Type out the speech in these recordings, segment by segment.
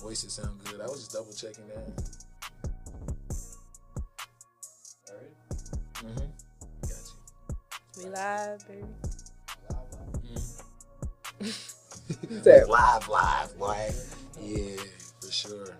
voices sound good. I was just double checking that. All right. Mm-hmm. Got We live, baby. you. Mm. Say- live, live, boy. Yeah, for sure.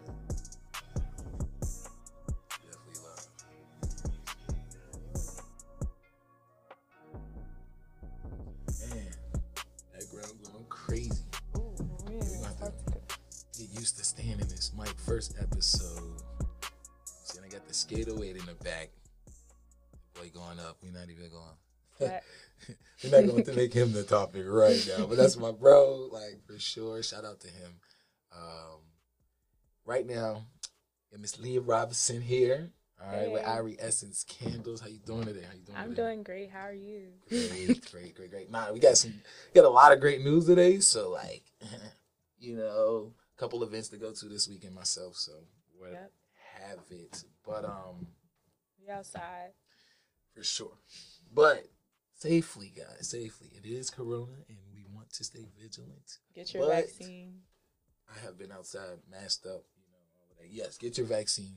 Not going to make him the topic right now, but that's my bro, like for sure. Shout out to him. Um, right now, Miss Liah Robinson here. All right, with Hey. Irie Essence Candles. How you doing today? How you doing? I'm today? doing great. How are you? Great, great, great, great. Nah, we got some, we got a lot of great news today. So like, you know, a couple events to go to this weekend myself. So we'll Yep. have it, but um, We outside. for sure. But safely, guys, safely. It is Corona, and we want to stay vigilant. Get your vaccine. I have been outside, masked up. You know, all of that. Yes, get your vaccine.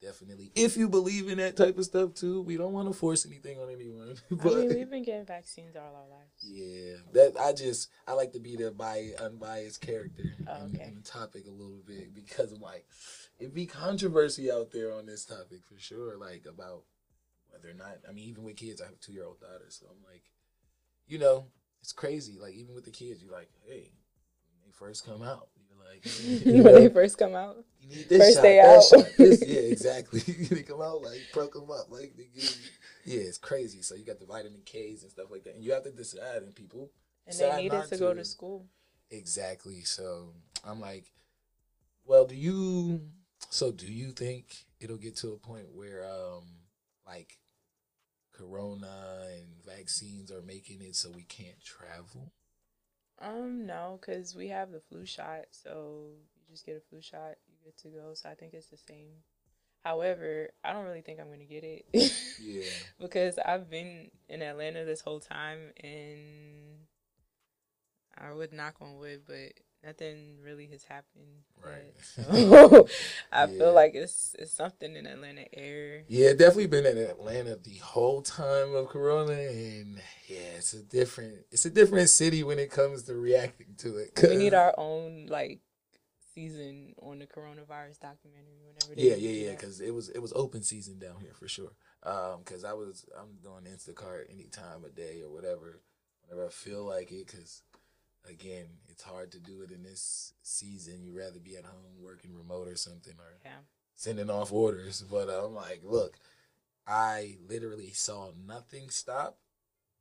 Definitely. If you believe in that type of stuff too, we don't want to force anything on anyone. I But mean, we've been getting vaccines all our lives. Yeah, that I just I like to be the bi unbiased character Oh, okay. in the topic a little bit because I'm like it'd be controversy out there on this topic for sure, like about whether or not I mean even with kids, I have a two year old daughter, so I'm like, you know, it's crazy. Like even with the kids, you're like, hey, when they first come out, you're like, you, when know, they first come out. you need this first shot, day out. shot, this, yeah, exactly. they come out like broke them up, like they give you, yeah, it's crazy. So you got the vitamin K's and stuff like that, and you have to decide, and people And they needed to go to school. Exactly. So I'm like, well, do you? So do you think it'll get to a point where, um, like, Corona and vaccines are making it so we can't travel? Um, no, because we have the flu shot, so you just get a flu shot, you get to go. So I think it's the same. However, I don't really think I'm gonna get it Yeah. because I've been in Atlanta this whole time, and I would knock on wood, but nothing really has happened. Right. So I Yeah. feel like it's it's something in Atlanta air. Yeah, definitely been in Atlanta the whole time of Corona, and yeah, it's a different, it's a different city when it comes to reacting to it. We need our own like season on the coronavirus documentary whenever Yeah, yeah, yeah. Because it was it was open season down here for sure. Um, because I was I'm doing Instacart any time of day or whatever, whenever I feel like it. Because again, it's hard to do it in this season. You'd rather be at home working remote or something, or Yeah. sending off orders. But I'm like, look, I literally saw nothing stop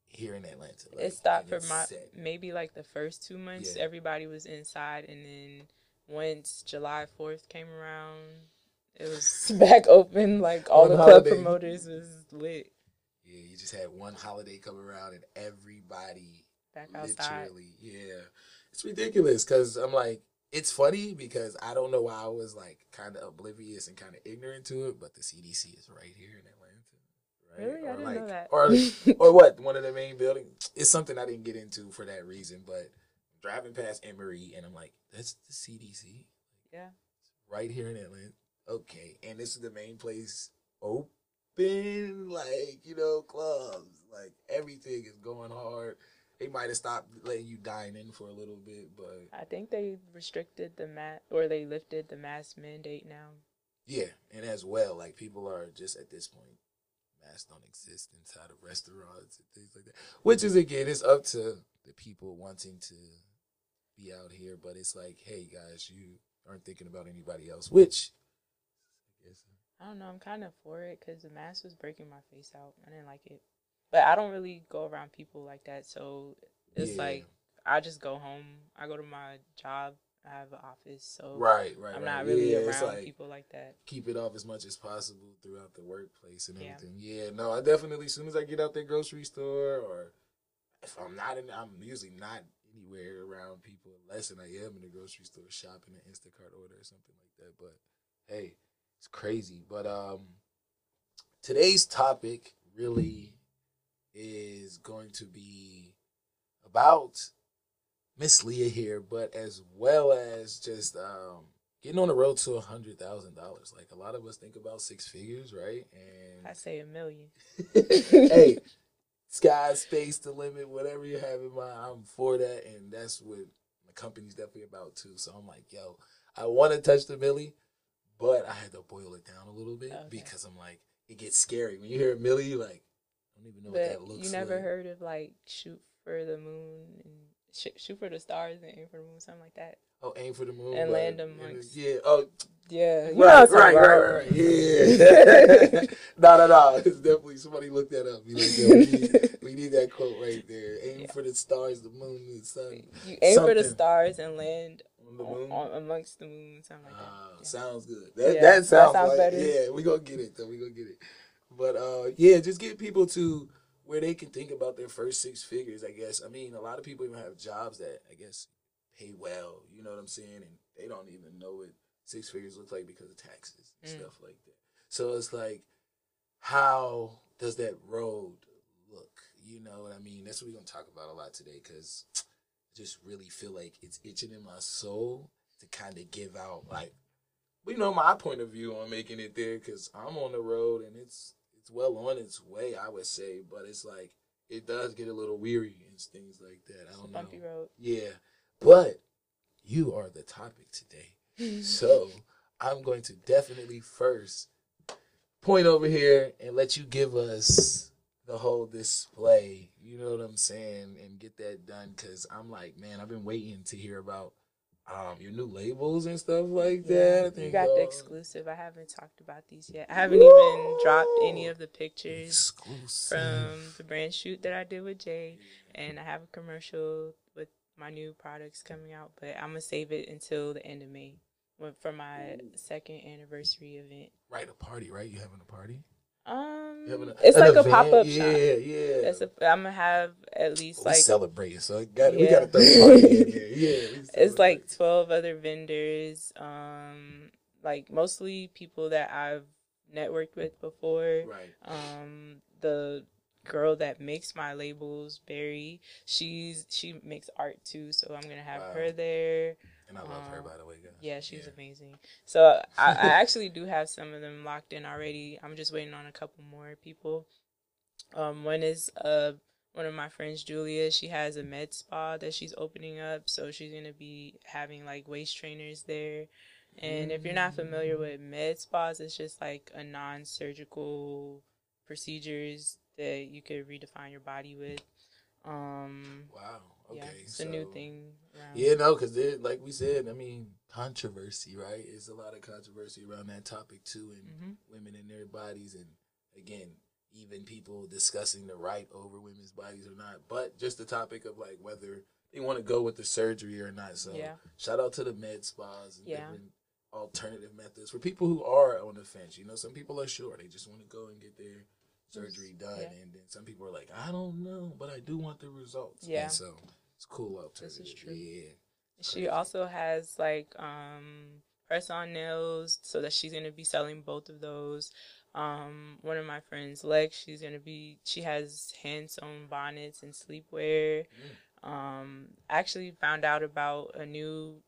here in Atlanta. Like, it stopped for my set. maybe like the first two months. Yeah. Everybody was inside, and then once July Fourth came around, it was back open. Like all One the club holiday. promoters was lit Yeah, you just had one holiday come around and everybody back outside. Literally, yeah. It's ridiculous because I'm like, it's funny because I don't know why I was like kind of oblivious and kind of ignorant to it, but the CDC is right here in Atlanta. Right? Really? I Or didn't like, know that. Or, or what? One of the main buildings. It's something I didn't get into for that reason, but driving past Emory and I'm like, that's the CDC yeah. right here in Atlanta. Okay, and this is the main place open, like you know, clubs, like everything is going hard. They might have stopped letting you dine in for a little bit, but I think they restricted the mat or they lifted the mask mandate now. yeah, and as well, like people are just at this point, masks don't exist inside of restaurants and things like that. Which is again, it's up to the people wanting to be out here, but it's like, hey guys, you aren't thinking about anybody else, which I guess I don't know. I'm kind of for it because the mask was breaking my face out. I didn't like it, but I don't really go around people like that. So it's Yeah. like I just go home. I go to my job. I have an office, so Right, right. I'm right. not really Yeah, around like, people like that. Keep it off as much as possible throughout the workplace and everything. Yeah, no, I definitely. As soon as I get out the grocery store, or if I'm not in, I'm usually not anywhere around people unless and I am in the grocery store shopping an Instacart order or something like that. But hey, it's crazy. But um, today's topic really is going to be about Miss Liah here, but as well as just um, getting on the road to a hundred thousand dollars. Like a lot of us think about six figures, right? And I say a million. hey, sky, space, the limit, whatever you have in mind, I'm for that, and that's what my company's definitely about too. So I'm like, yo, I want to touch the millie, but I had to boil it down a little bit Okay. because I'm like, it gets scary when you hear a millie. Like, I don't even know what But that looks. you never like. heard of like shoot for the moon and sh- shoot for the stars and aim for the moon, something like that. Oh, aim for the moon And land and amongst- Yeah. Oh, Yeah, you know right, right, right, right, Yeah. no, no, no. It's definitely somebody look that up. Be like, yo, we, need, we need that quote right there. Aim Yeah. for the stars, the moon, the sun. You aim for the stars and land On the moon. on- amongst the moon, something like that. Ah, Yeah. Sounds good. That, Yeah, that that sounds, sounds like better. yeah. we're gonna get it though. We're gonna get it. But uh, yeah, just get people to where they can think about their first six figures. I guess. I mean, a lot of people even have jobs that I guess pay well. You know what I'm saying? And they don't even know what six figures look like because of taxes and Mm. stuff like that. So it's like, how does that road look? You know what I mean? That's what we're gonna talk about a lot today because I just really feel like it's itching in my soul to kind of give out like you know my point of view on making it there because I'm on the road and it's it's well on its way I would say but it's like it does get a little weary and things like that I don't know bumpy road. yeah but you are the topic today so I'm going to definitely first point over here and let you give us the whole display. You know what I'm saying, and get that done because I'm like, man, I've been waiting to hear about um your new labels and stuff like that. I Yeah, think you got the exclusive. I haven't talked about these yet. I haven't even dropped any of the pictures exclusive from the brand shoot that I did with Jay, and I have a commercial with my new products coming out. But I'm gonna save it until the end of May, for my second anniversary event. right a party, right? You having a party? Um, a, it's an like a pop up Yeah, shop. yeah. That's a, I'm gonna have at least we like celebrating, so I got, we got to throw a party in here. Yeah, it's like 12 other vendors um like mostly people that i've networked with before right. um the girl that makes my labels barry she's she makes art too so i'm gonna have Wow. her there And I love her, um, by the way, guys. yeah she's amazing. So I, I actually do have some of them locked in already. I'm just waiting on a couple more people. Um one is uh one of my friends julia. She has a med spa that she's opening up so she's gonna be having like waist trainers there. And if you're not familiar with med spas it's just like a non-surgical procedures that you could redefine your body with. Um Wow. Okay. yeah it's a new thing around. Yeah, no, because like we said, I mean, controversy, right? It's a lot of controversy around that topic too, and Mhm. women and their bodies, and again, even people discussing the right over women's bodies or not. But just the topic of like whether they want to go with the surgery or not. So, Yeah. shout out to the med spas and Yeah. different alternative methods for people who are on the fence. You know, some people are sure they just want to go and get their surgery done, Yeah. and then some people are like, I don't know, but I do want the results. Yeah. And so it's cool alternative. This is true. Yeah. She also has like um press on nails so that she's gonna be selling both of those. Um one of my friends, Lex, she's gonna be she has hand sewn bonnets and sleepwear. Um actually found out about a new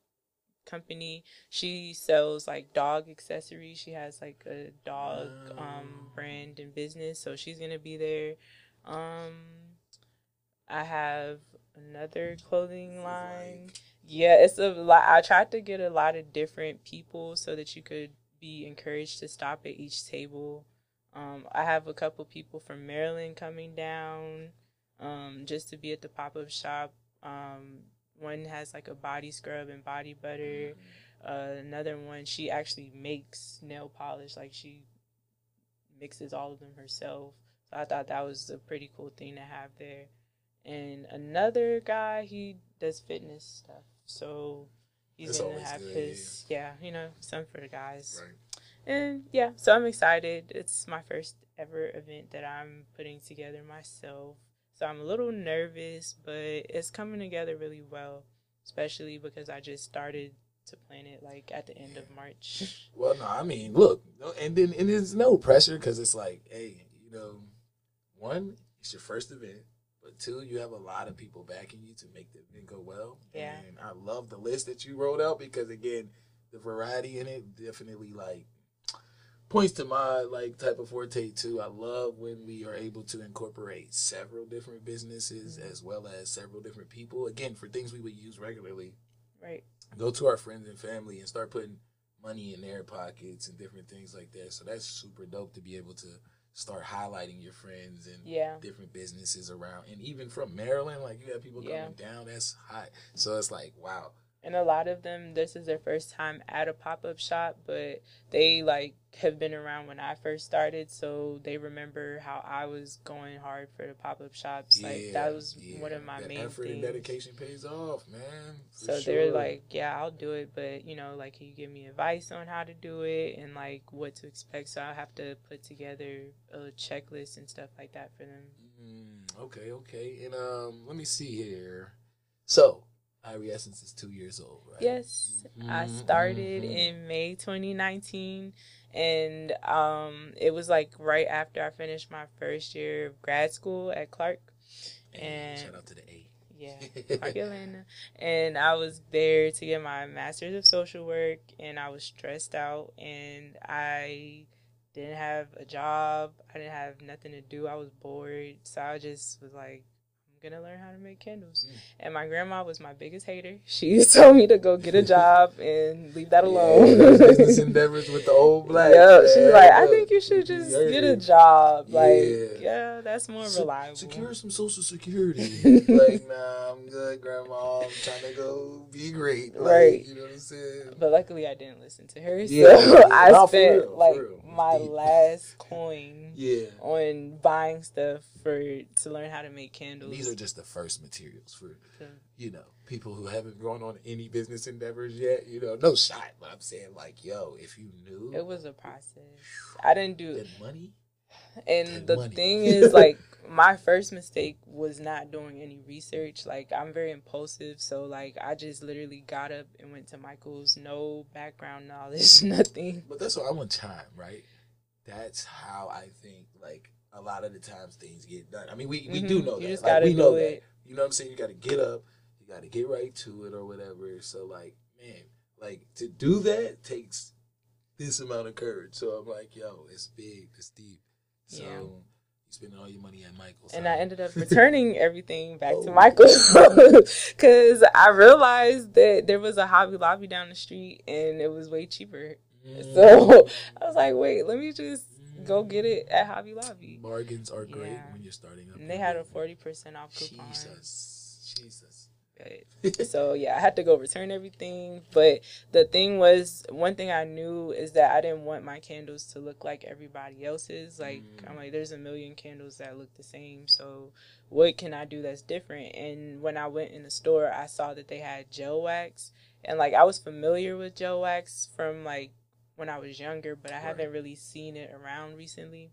company. She sells like dog accessories. She has like a dog um Oh. brand and business, so she's gonna be there. Um I have another clothing line. like- Yeah, it's a lot. I tried to get a lot of different people so that you could be encouraged to stop at each table. Um, I have a couple people from Maryland coming down um, just to be at the pop up shop. Um, one has like a body scrub and body butter. Uh, another one, she actually makes nail polish. Like she mixes all of them herself. So I thought that was a pretty cool thing to have there. And another guy, he does fitness stuff. So he's gonna have good, his yeah. you know, some for the guys. Right. And yeah, so I'm excited. It's my first ever event that I'm putting together myself. So I'm a little nervous, but it's coming together really well, especially because I just started to plan it like at the end of March. Well, no, I mean, look, and then and there's no pressure because it's like, hey, you know, one, it's your first event, but two, you have a lot of people backing you to make the event go well. Yeah. And I love the list that you wrote out because again, the variety in it definitely like points to my like type of forte too. I love when we are able to incorporate several different businesses Mhm. as well as several different people. Again, for things we would use regularly, Right. go to our friends and family and start putting money in their pockets and different things like that. So that's super dope to be able to start highlighting your friends and Yeah. different businesses around and even from Maryland, like you have people Yeah. coming down, that's hot. So it's like, wow. And a lot of them, this is their first time at a pop up shop, but they like have been around when I first started, so they remember how I was going hard for the pop up shops. like that was yeah. one of my That main effort things. and dedication pays off, man. So they're like, yeah, I'll do it, but you know, like, can you give me advice on how to do it and like what to expect? So i'll have to put together a checklist and stuff like that for them. Mm, okay, okay. And um, let me see here. So, Irie Essence is two years old, right? Yes, I Mhm, started mhm. in May 2019, and um, it was like right after I finished my first year of grad school at Clark. And and- shout out to the A. Yeah, Clark Atlanta. And I was there to get my master's of social work, and I was stressed out, and I didn't have a job. I didn't have nothing to do. I was bored, so I just was like, I'm gonna learn how to make candles. Mm. And my grandma was my biggest hater. She told me to go get a job and leave that alone. Yeah, business endeavors with the old black. Yeah, she's like, I think you should just heard get a job. Like, Yeah. yeah, that's more Se- reliable. Secure some social security. like, nah, I'm good, grandma. I'm trying to go be great. Like, Right. You know what I'm saying? But luckily, I didn't listen to her. Yeah, so yeah. I spent real, like my Deep. last coin Yeah. on buying stuff for to learn how to make candles. These are just the first materials for So, you know, people who haven't gone on any business endeavors yet, you know, no shot. But I'm saying, like, yo, if you knew it was a process. I didn't do that money, And That the money. thing is, like, my first mistake was not doing any research. Like, I'm very impulsive, so like, I just literally got up and went to Michael's. No background knowledge, nothing. but that's what I want time, right? That's how I think, like, a lot of the times things get done. I mean, we, we do Mhm. know You that. just Like, gotta we know do that. it. You know what I'm saying? You got to get up, you got to get right to it or whatever. So, like, man, like, to do that takes this amount of courage. So I'm like, yo, it's big, it's deep. So Yeah. you spending all your money at Michael's. And? I ended up returning everything back to Oh. Michael's because I realized that there was a Hobby Lobby down the street and it was way cheaper. Mm. So I was like, wait, let me just go get it at Hobby Lobby. Bargains are great Yeah. when you're starting up. And they had a forty percent off coupon. Jesus, Jesus. So yeah, I had to go return everything. But the thing was, one thing I knew is that I didn't want my candles to look like everybody else's. Like Mm. I'm like, there's a million candles that look the same. So what can I do that's different? And when I went in the store, I saw that they had gel wax, and like I was familiar with gel wax from like when I was younger, but I Right. haven't really seen it around recently.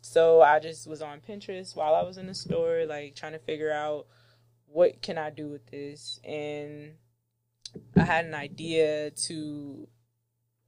So I just was on Pinterest while I was in the store, like trying to figure out what can I do with this? And I had an idea to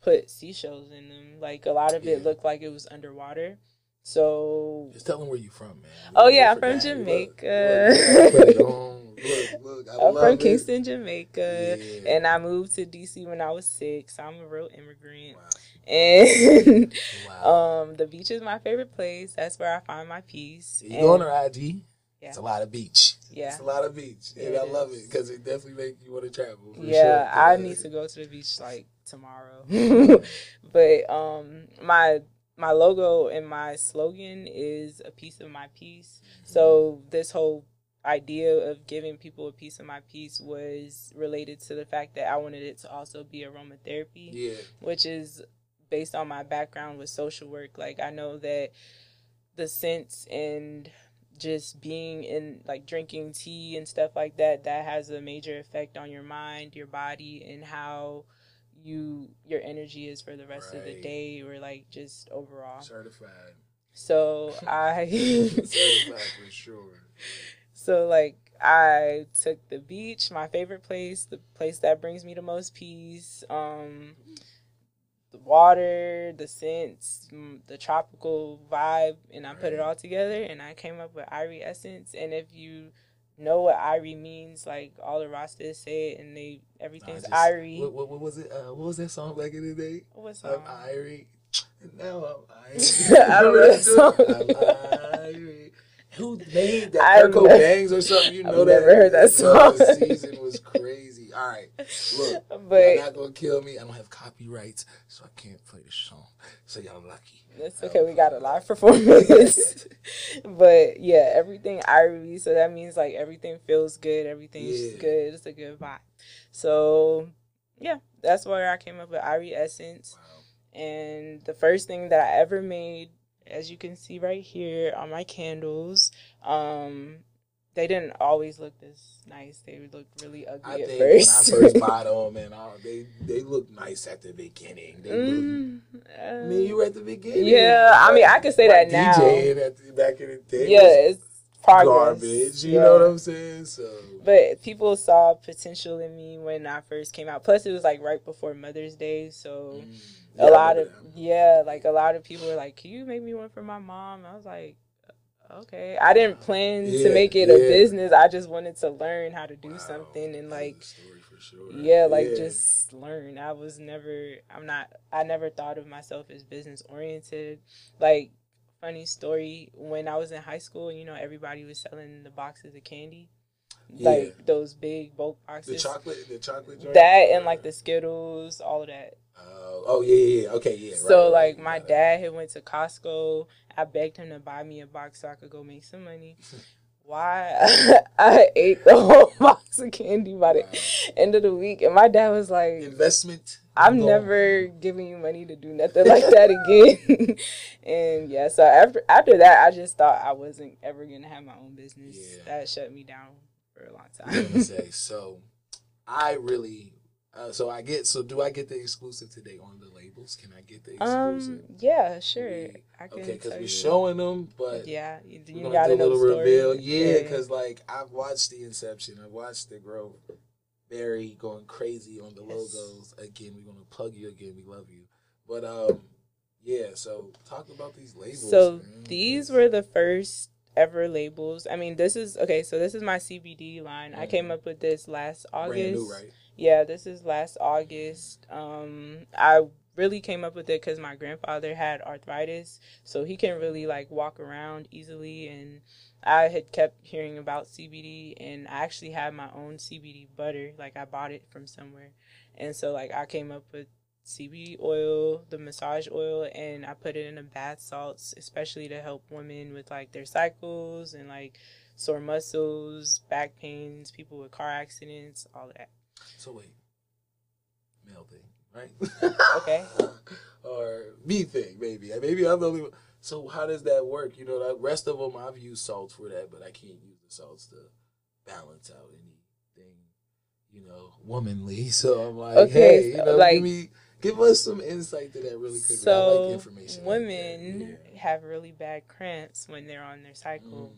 put seashells in them. Like a lot of it looked like it was underwater. So Just tell them where you're from, man. Oh, yeah, I'm from Jamaica. look, put it on. Look, look, I I'm from it. Kingston, Jamaica. Yeah. And I moved to DC when I was six. I'm a real immigrant. Wow. And Wow. um the beach is my favorite place. That's where I find my peace. you go on her IG. Yeah. It's a lot of beach. Yeah. It's a lot of beach, and Yeah, I love it because it definitely makes you want to travel. for yeah, sure. I need to go to the beach like tomorrow. but um my my logo and my slogan is a piece of my peace. Mm-hmm. So this whole idea of giving people a piece of my piece was related to the fact that I wanted it to also be aromatherapy Yeah, which is based on my background with social work. Like I know that the scents and just being in like drinking tea and stuff like that that has a major effect on your mind, your body and how you your energy is for the rest of the day or like just overall. certified. So I certified for sure. So like I took the beach, my favorite place, the place that brings me the most peace. Um, the water, the scents, the tropical vibe, and I put it all together, and I came up with Irie Essence. And if you know what Irie means. Like all the Rastas say it, and they everything's Nah, just- Irie. What, what, what was it? Uh, what was that song back in the day? What's I'm song? Irie. And now I'm Irie. I don't know that song. I'm Irie. Who made that? I've never- Bangs or something? You I've know that? never heard that Bro, the season was crazy. All right. Look, but not gonna kill me. I don't have copyrights, so I can't play the song. So y'all lucky. That's okay. We got a live performance. but yeah, everything Irie. So that means like everything feels good. Everything's Yeah. good. It's a good vibe. So yeah, that's where I came up with Irie Essence. Wow. And the first thing that I ever made, as you can see right here on my candles, um, they didn't always look this nice. They looked really ugly I at think first. when I first bought them, and all, they they look nice at the beginning. They Mm, I mean, you were at the beginning. Yeah, I mean, I could say Like that now. DJing the, back in the day. yeah, it's progress. garbage. You Yeah. know what I'm saying? So, But people saw potential in me when I first came out. Plus, it was like right before Mother's Day, so mm, a yeah, lot of yeah, like a lot of people were like, "Can you make me one for my mom?" I was like, "Okay." I didn't plan Yeah, to make it a business. I just wanted to learn how to do Wow, something and like sure. yeah, like just learn. I was never. I'm not. I never thought of myself as business oriented. Like funny story when I was in high school, you know, everybody was selling the boxes of candy. Like Yeah. those big bulk boxes. the chocolate, the chocolate. joint? that and like the Skittles, all of that. Oh, yeah, yeah, yeah. Okay, yeah. so right, like right, my right. dad had went to Costco. I begged him to buy me a box so I could go make some money. Why I ate the whole box of candy by the Wow. end of the week, and my dad was like, investment. "I'm never giving you money to do nothing like that again." and yeah, so after after that, I just thought I wasn't ever gonna have my own business. Yeah. That shut me down for a long I was gonna time. say so. I really. Uh, so I get. So do I get the exclusive today on the labels? Can I get the exclusive? um, yeah, sure. I can okay, because we're you. showing them, but Yeah, you, we're you gonna gotta do a little reveal. Yeah, because like I've watched the inception. I've watched the growth. Barry going crazy on the Yes. logos again. We're gonna plug you again. We love you, but um, yeah. So talk about these labels. So man, these were the first ever labels. I mean, this is okay. So this is my CBD line. I came Mhm. up with this last August. brand new, right? Yeah, this is last August. Um, I really came up with it because my grandfather had arthritis, so he can really like walk around easily. And I had kept hearing about CBD, and I actually had my own CBD butter. Like I bought it from somewhere, and so like I came up with CBD oil, the massage oil, and I put it in the bath salts, especially to help women with like their cycles and like sore muscles, back pains, people with car accidents, all that. So wait, male thing, right? Okay. or me thing, maybe. Maybe I'm the only one. So how does that work? You know, the rest of them I've used salts for that, but I can't use the salts to balance out anything, you know, womanly. So I'm like, Okay, hey, you know, like- give me, give us some insight to that really quick. I like information. like women that. have really bad cramps when they're on their cycle,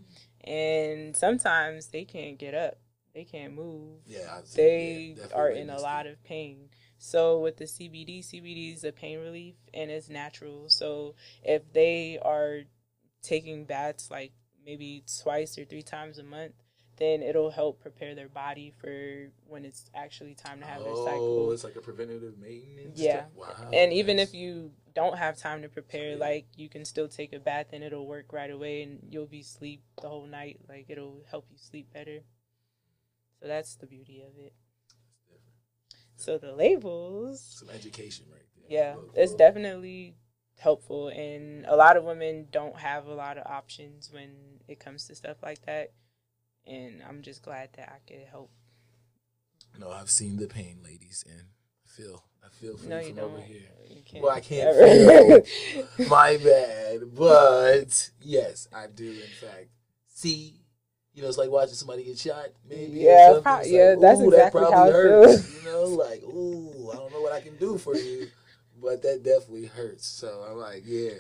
Mm. and sometimes they can't get up, they can't move, Yeah, they Yeah, are in a lot of pain. So with the CBD, CBD is a pain relief and it's natural. So if they are taking baths like maybe twice or three times a month, then it'll help prepare their body for when it's actually time to have their oh, cycle. Oh, it's like a preventative maintenance. Yeah. Wow. And even if you don't have time to prepare, Yeah. like you can still take a bath and it'll work right away and you'll be sleep the whole night. Like it'll help you sleep better. So that's the beauty of it. So the labels, some education right there. yeah, Look, it's look. definitely helpful and a lot of women don't have a lot of options when it comes to stuff like that. And I'm just glad that I could help. No, I've seen the pain, ladies, and I feel I feel for No, you from over don't. here. You can't. Well, I can't ever. My bad, but yes, I do. In fact, see, you know, it's like watching somebody get shot. Maybe Yeah, pro- yeah, like, that's exactly that how probably it hurts. feels. You know, like ooh, I don't know what I can do for you, but that definitely hurts. So I'm like, yeah,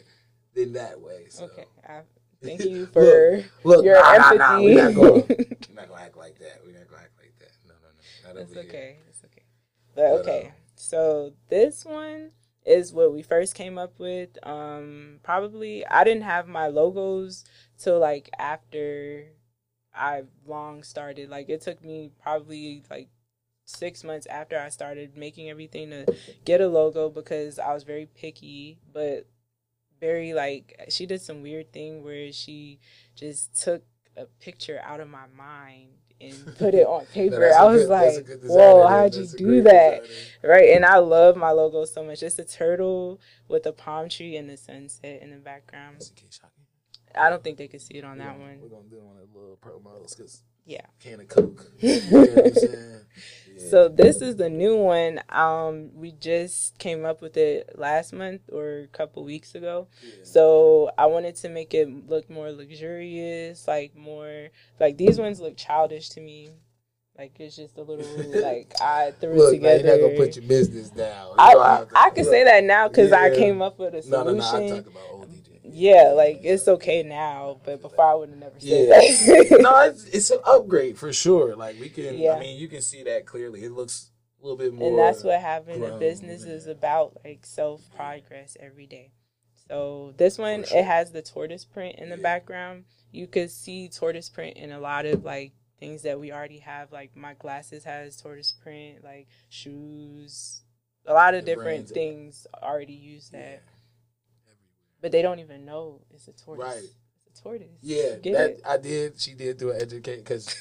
then that way. So. Okay. I, thank you for Look, your nah, nah, empathy. nah, we're not going. We're not gonna act like that. We're not gonna act like that. No, no, no. Not That's over here. okay. It's okay. But But, okay. uh, So this one is what we first came up with. Um probably I didn't have my logos till like after I've long started. Like it took me probably like six months after I started making everything to get a logo because I was very picky, but very like she did some weird thing where she just took a picture out of my mind and put it on paper. I was good, like, "Whoa, how'd you do that?" Right, and I love my logo so much. It's a turtle with a palm tree and the sunset in the background. I don't think they could see it on that one. We're gonna do one of the little pro models because yeah, can of Coke. you know so this is the new one. Um, we just came up with it last month or a couple weeks ago. Yeah. So I wanted to make it look more luxurious, like more like these ones look childish to me. Like it's just a little like I threw Look, it together. you're not gonna put your business down. You I I can say that now because yeah. I came up with a solution. No, no, no. I talk about old yeah, like it's okay now, but before I would have never said yeah. that. no, it's, it's an upgrade for sure. Like we can, yeah. I mean, you can see that clearly. It looks a little bit more. And that's what having a business is about, like self progress every day. So this one, sure. it has the tortoise print in the yeah. background. You could see tortoise print in a lot of like things that we already have. Like my glasses has tortoise print, like shoes, a lot of the different things already use that but they don't even know it's a tortoise. Right. It's a tortoise. Yeah, that I did. She did do an educate because,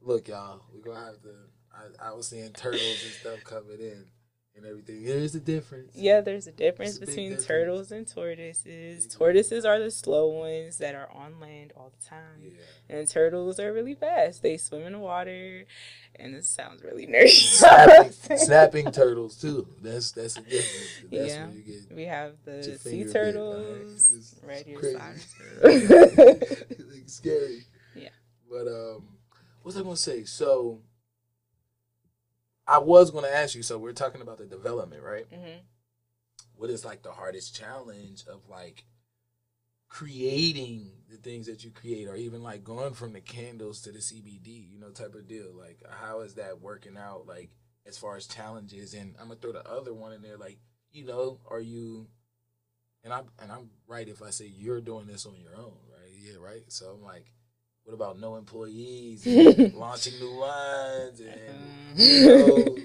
look, y'all, we're gonna have to. I, I was seeing turtles and stuff coming in and everything. There's a difference. Yeah, there's a difference a between difference. turtles and tortoises. Tortoises are the slow ones that are on land all the time. Yeah. And turtles are really fast. They swim in the water and it sounds really nerdy. Snapping, snapping turtles too. That's that's a difference. That's yeah. we have the sea turtles, red ear scary. Yeah. But um, what's I gonna say? So I was going to ask you. So we're talking about the development, right? Mm-hmm. What is like the hardest challenge of like creating the things that you create, or even like going from the candles to the CBD, you know, type of deal? Like, how is that working out? Like, as far as challenges, and I'm gonna throw the other one in there. Like, you know, are you? And I'm and I'm right if I say you're doing this on your own, right? Yeah, right. So I'm like, what about no employees, launching new lines, and you know.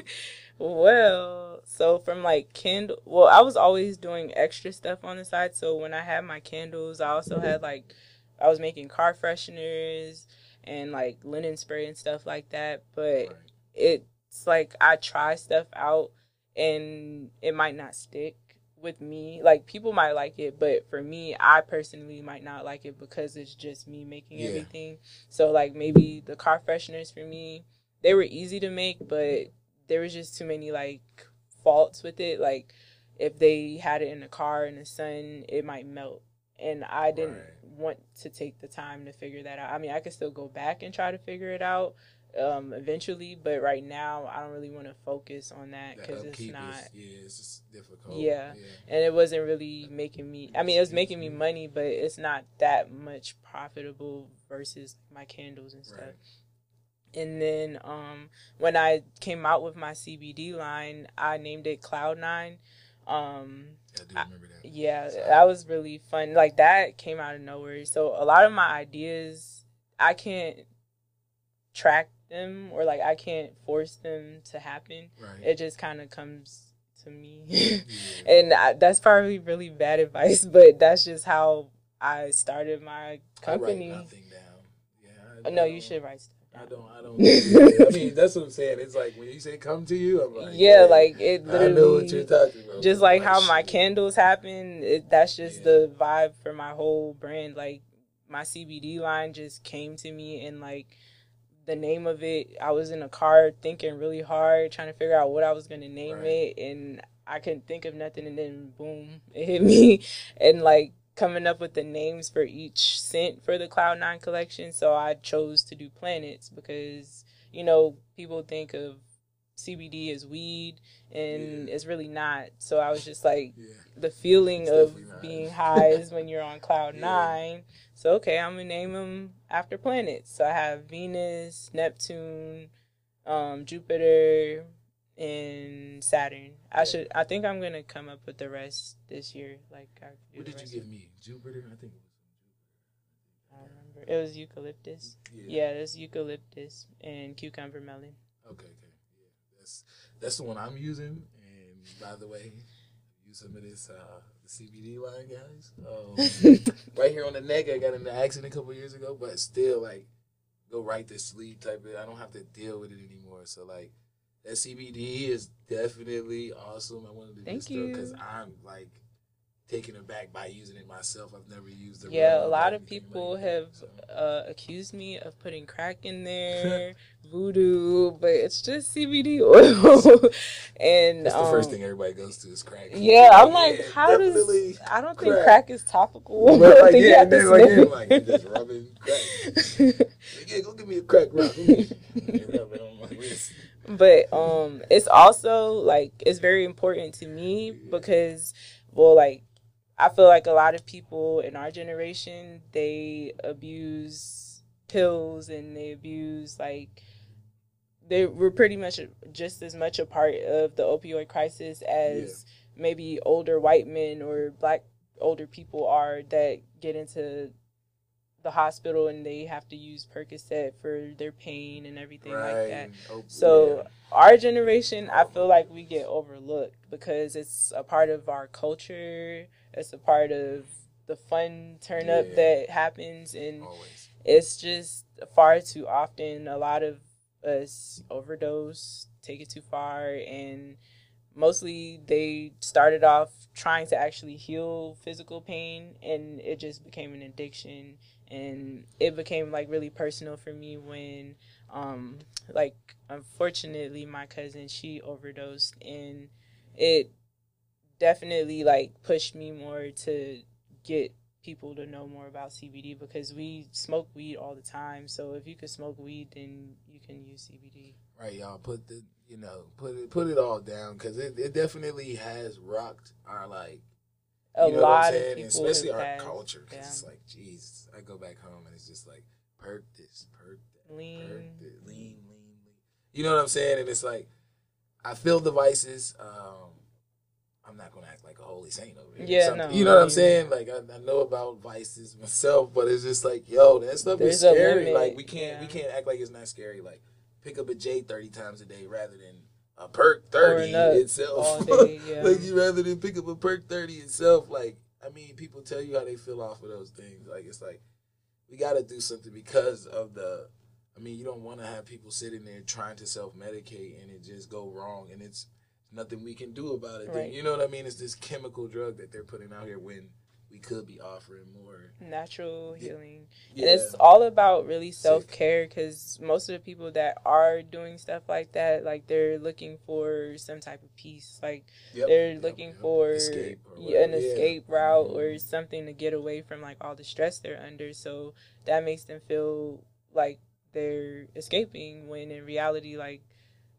well, so from like candle, well, I was always doing extra stuff on the side. So when I had my candles, I also had like, I was making car fresheners and like linen spray and stuff like that. But right. it's like I try stuff out and it might not stick with me like people might like it but for me i personally might not like it because it's just me making yeah. everything so like maybe the car fresheners for me they were easy to make but there was just too many like faults with it like if they had it in the car in the sun it might melt and i didn't right. want to take the time to figure that out i mean i could still go back and try to figure it out um, eventually. But right now, I don't really want to focus on that because it's not. Is, yeah, it's just difficult. Yeah. yeah. and it wasn't really making me. I mean, it was making me money, but it's not that much profitable versus my candles and stuff. Right. And then um, when I came out with my CBD line, I named it Cloud Nine. Um, I do remember that. yeah, that was really fun. Like that came out of nowhere. So a lot of my ideas, I can't track them or like I can't force them to happen. Right. It just kind of comes to me. yeah. And I, that's probably really bad advice, but that's just how I started my company. I write nothing down. Yeah. Uh, no, you should write stuff. I don't. I don't. I mean, that's what I'm saying. It's like when you say "come to you," I'm like, yeah, like it. Literally, I know what you're talking about. Just like, like how shit. my candles happen. It, that's just yeah. the vibe for my whole brand. Like my CBD line just came to me and like the name of it. I was in a car thinking really hard, trying to figure out what I was gonna name right. it, and I couldn't think of nothing. And then boom, it hit me, and like coming up with the names for each scent for the Cloud Nine collection. So I chose to do planets because you know people think of CBD is weed, and yeah. it's really not. So I was just like, yeah. the feeling it's of being high is when you're on cloud yeah. nine. So okay, I'm gonna name them after planets. So I have Venus, Neptune, um, Jupiter, and Saturn. I should. I think I'm gonna come up with the rest this year. Like, what did you give me? Jupiter. I think it was. I remember. It was eucalyptus. Yeah, yeah it was eucalyptus and cucumber melon. Okay, that's the one I'm using. And by the way, use some of this uh, CBD line, guys. Um, right here on the neck, I got in an accident a couple years ago, but still, like, go right to sleep type of. I don't have to deal with it anymore. So like, that CBD is definitely awesome. I wanted to thank you because I'm like taken aback by using it myself. I've never used it. Yeah, a lot of people like have so. uh, accused me of putting crack in there, voodoo, but it's just CBD oil. and that's the um, first thing everybody goes to is crack. Yeah, I'm like, how does I don't think crack, crack is topical. But like, yeah, and then, like, yeah, like just rubbing crack. yeah, go give me a crack rock. but um, it's also like it's very important to me because well, like I feel like a lot of people in our generation they abuse pills and they abuse like they were pretty much just as much a part of the opioid crisis as yeah. maybe older white men or black older people are that get into the hospital and they have to use Percocet for their pain and everything right. like that. Oh, so yeah. our generation, I feel like we get overlooked because it's a part of our culture. It's a part of the fun turn up yeah. that happens and Always. it's just far too often a lot of us overdose, take it too far and mostly they started off trying to actually heal physical pain and it just became an addiction and it became like really personal for me when um like unfortunately my cousin she overdosed and it definitely like pushed me more to get people to know more about CBD because we smoke weed all the time. So if you can smoke weed, then you can use CBD. Right, y'all. Put the you know put it put it all down because it, it definitely has rocked our like a you know lot of people, especially our culture. Because it's like, jeez, I go back home and it's just like perk this, perk that, lean, perk this, lean, lean, lean. You know what I'm saying? And it's like I feel devices. Um, I'm not gonna act like a holy saint over here. Yeah, no, you know what I'm saying? Like I, I, know about vices myself, but it's just like, yo, that stuff There's is scary. Like we can't yeah. we can't act like it's not scary. Like pick up a J thirty times a day rather than a perk thirty itself. Day, yeah. like you rather than pick up a perk thirty itself. Like I mean, people tell you how they feel off of those things. Like it's like we got to do something because of the. I mean, you don't want to have people sitting there trying to self medicate and it just go wrong, and it's nothing we can do about it. Right. You know what I mean? It's this chemical drug that they're putting out here when could be offering more natural healing. Yeah. And it's all about really self care because most of the people that are doing stuff like that, like they're looking for some type of peace. Like yep. they're yep. looking yep. for escape an escape route mm-hmm. or something to get away from like all the stress they're under. So that makes them feel like they're escaping when in reality, like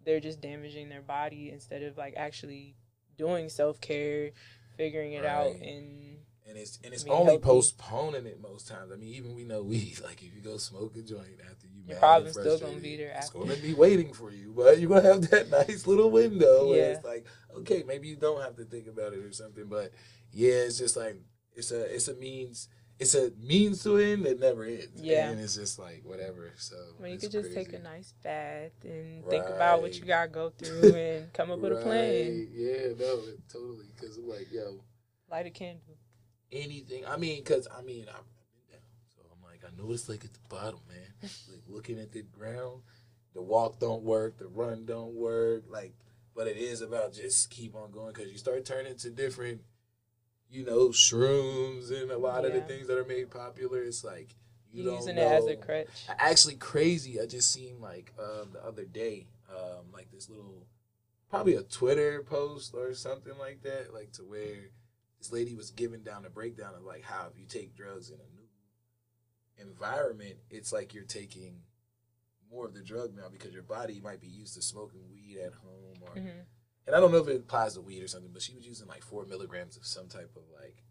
they're just damaging their body instead of like actually doing self care, figuring it right. out and and it's and it's only healthy. postponing it most times. I mean, even we know we like if you go smoke a joint after you, your problem's still gonna be there. After. It's gonna be waiting for you, but you're gonna have that nice little window where yeah. it's like, okay, maybe you don't have to think about it or something. But yeah, it's just like it's a it's a means it's a means to end that never ends. Yeah, and it's just like whatever. So well, you could just crazy. take a nice bath and right. think about what you gotta go through and come up with a plan. Yeah, no, totally. Because I'm like, yo, light a candle anything. I mean, cause I mean, I've been down, so I'm like, I know it's like at the bottom, man. like looking at the ground, the walk don't work, the run don't work, like. But it is about just keep on going because you start turning to different, you know, shrooms and a lot yeah. of the things that are made popular. It's like you You're using know. it as a crutch. Actually, crazy. I just seen like um, the other day, um, like this little, probably a Twitter post or something like that, like to where this lady was giving down a breakdown of like how if you take drugs in a new environment, it's like you're taking more of the drug now because your body might be used to smoking weed at home or mm-hmm. and I don't know if it applies to weed or something, but she was using like four milligrams of some type of like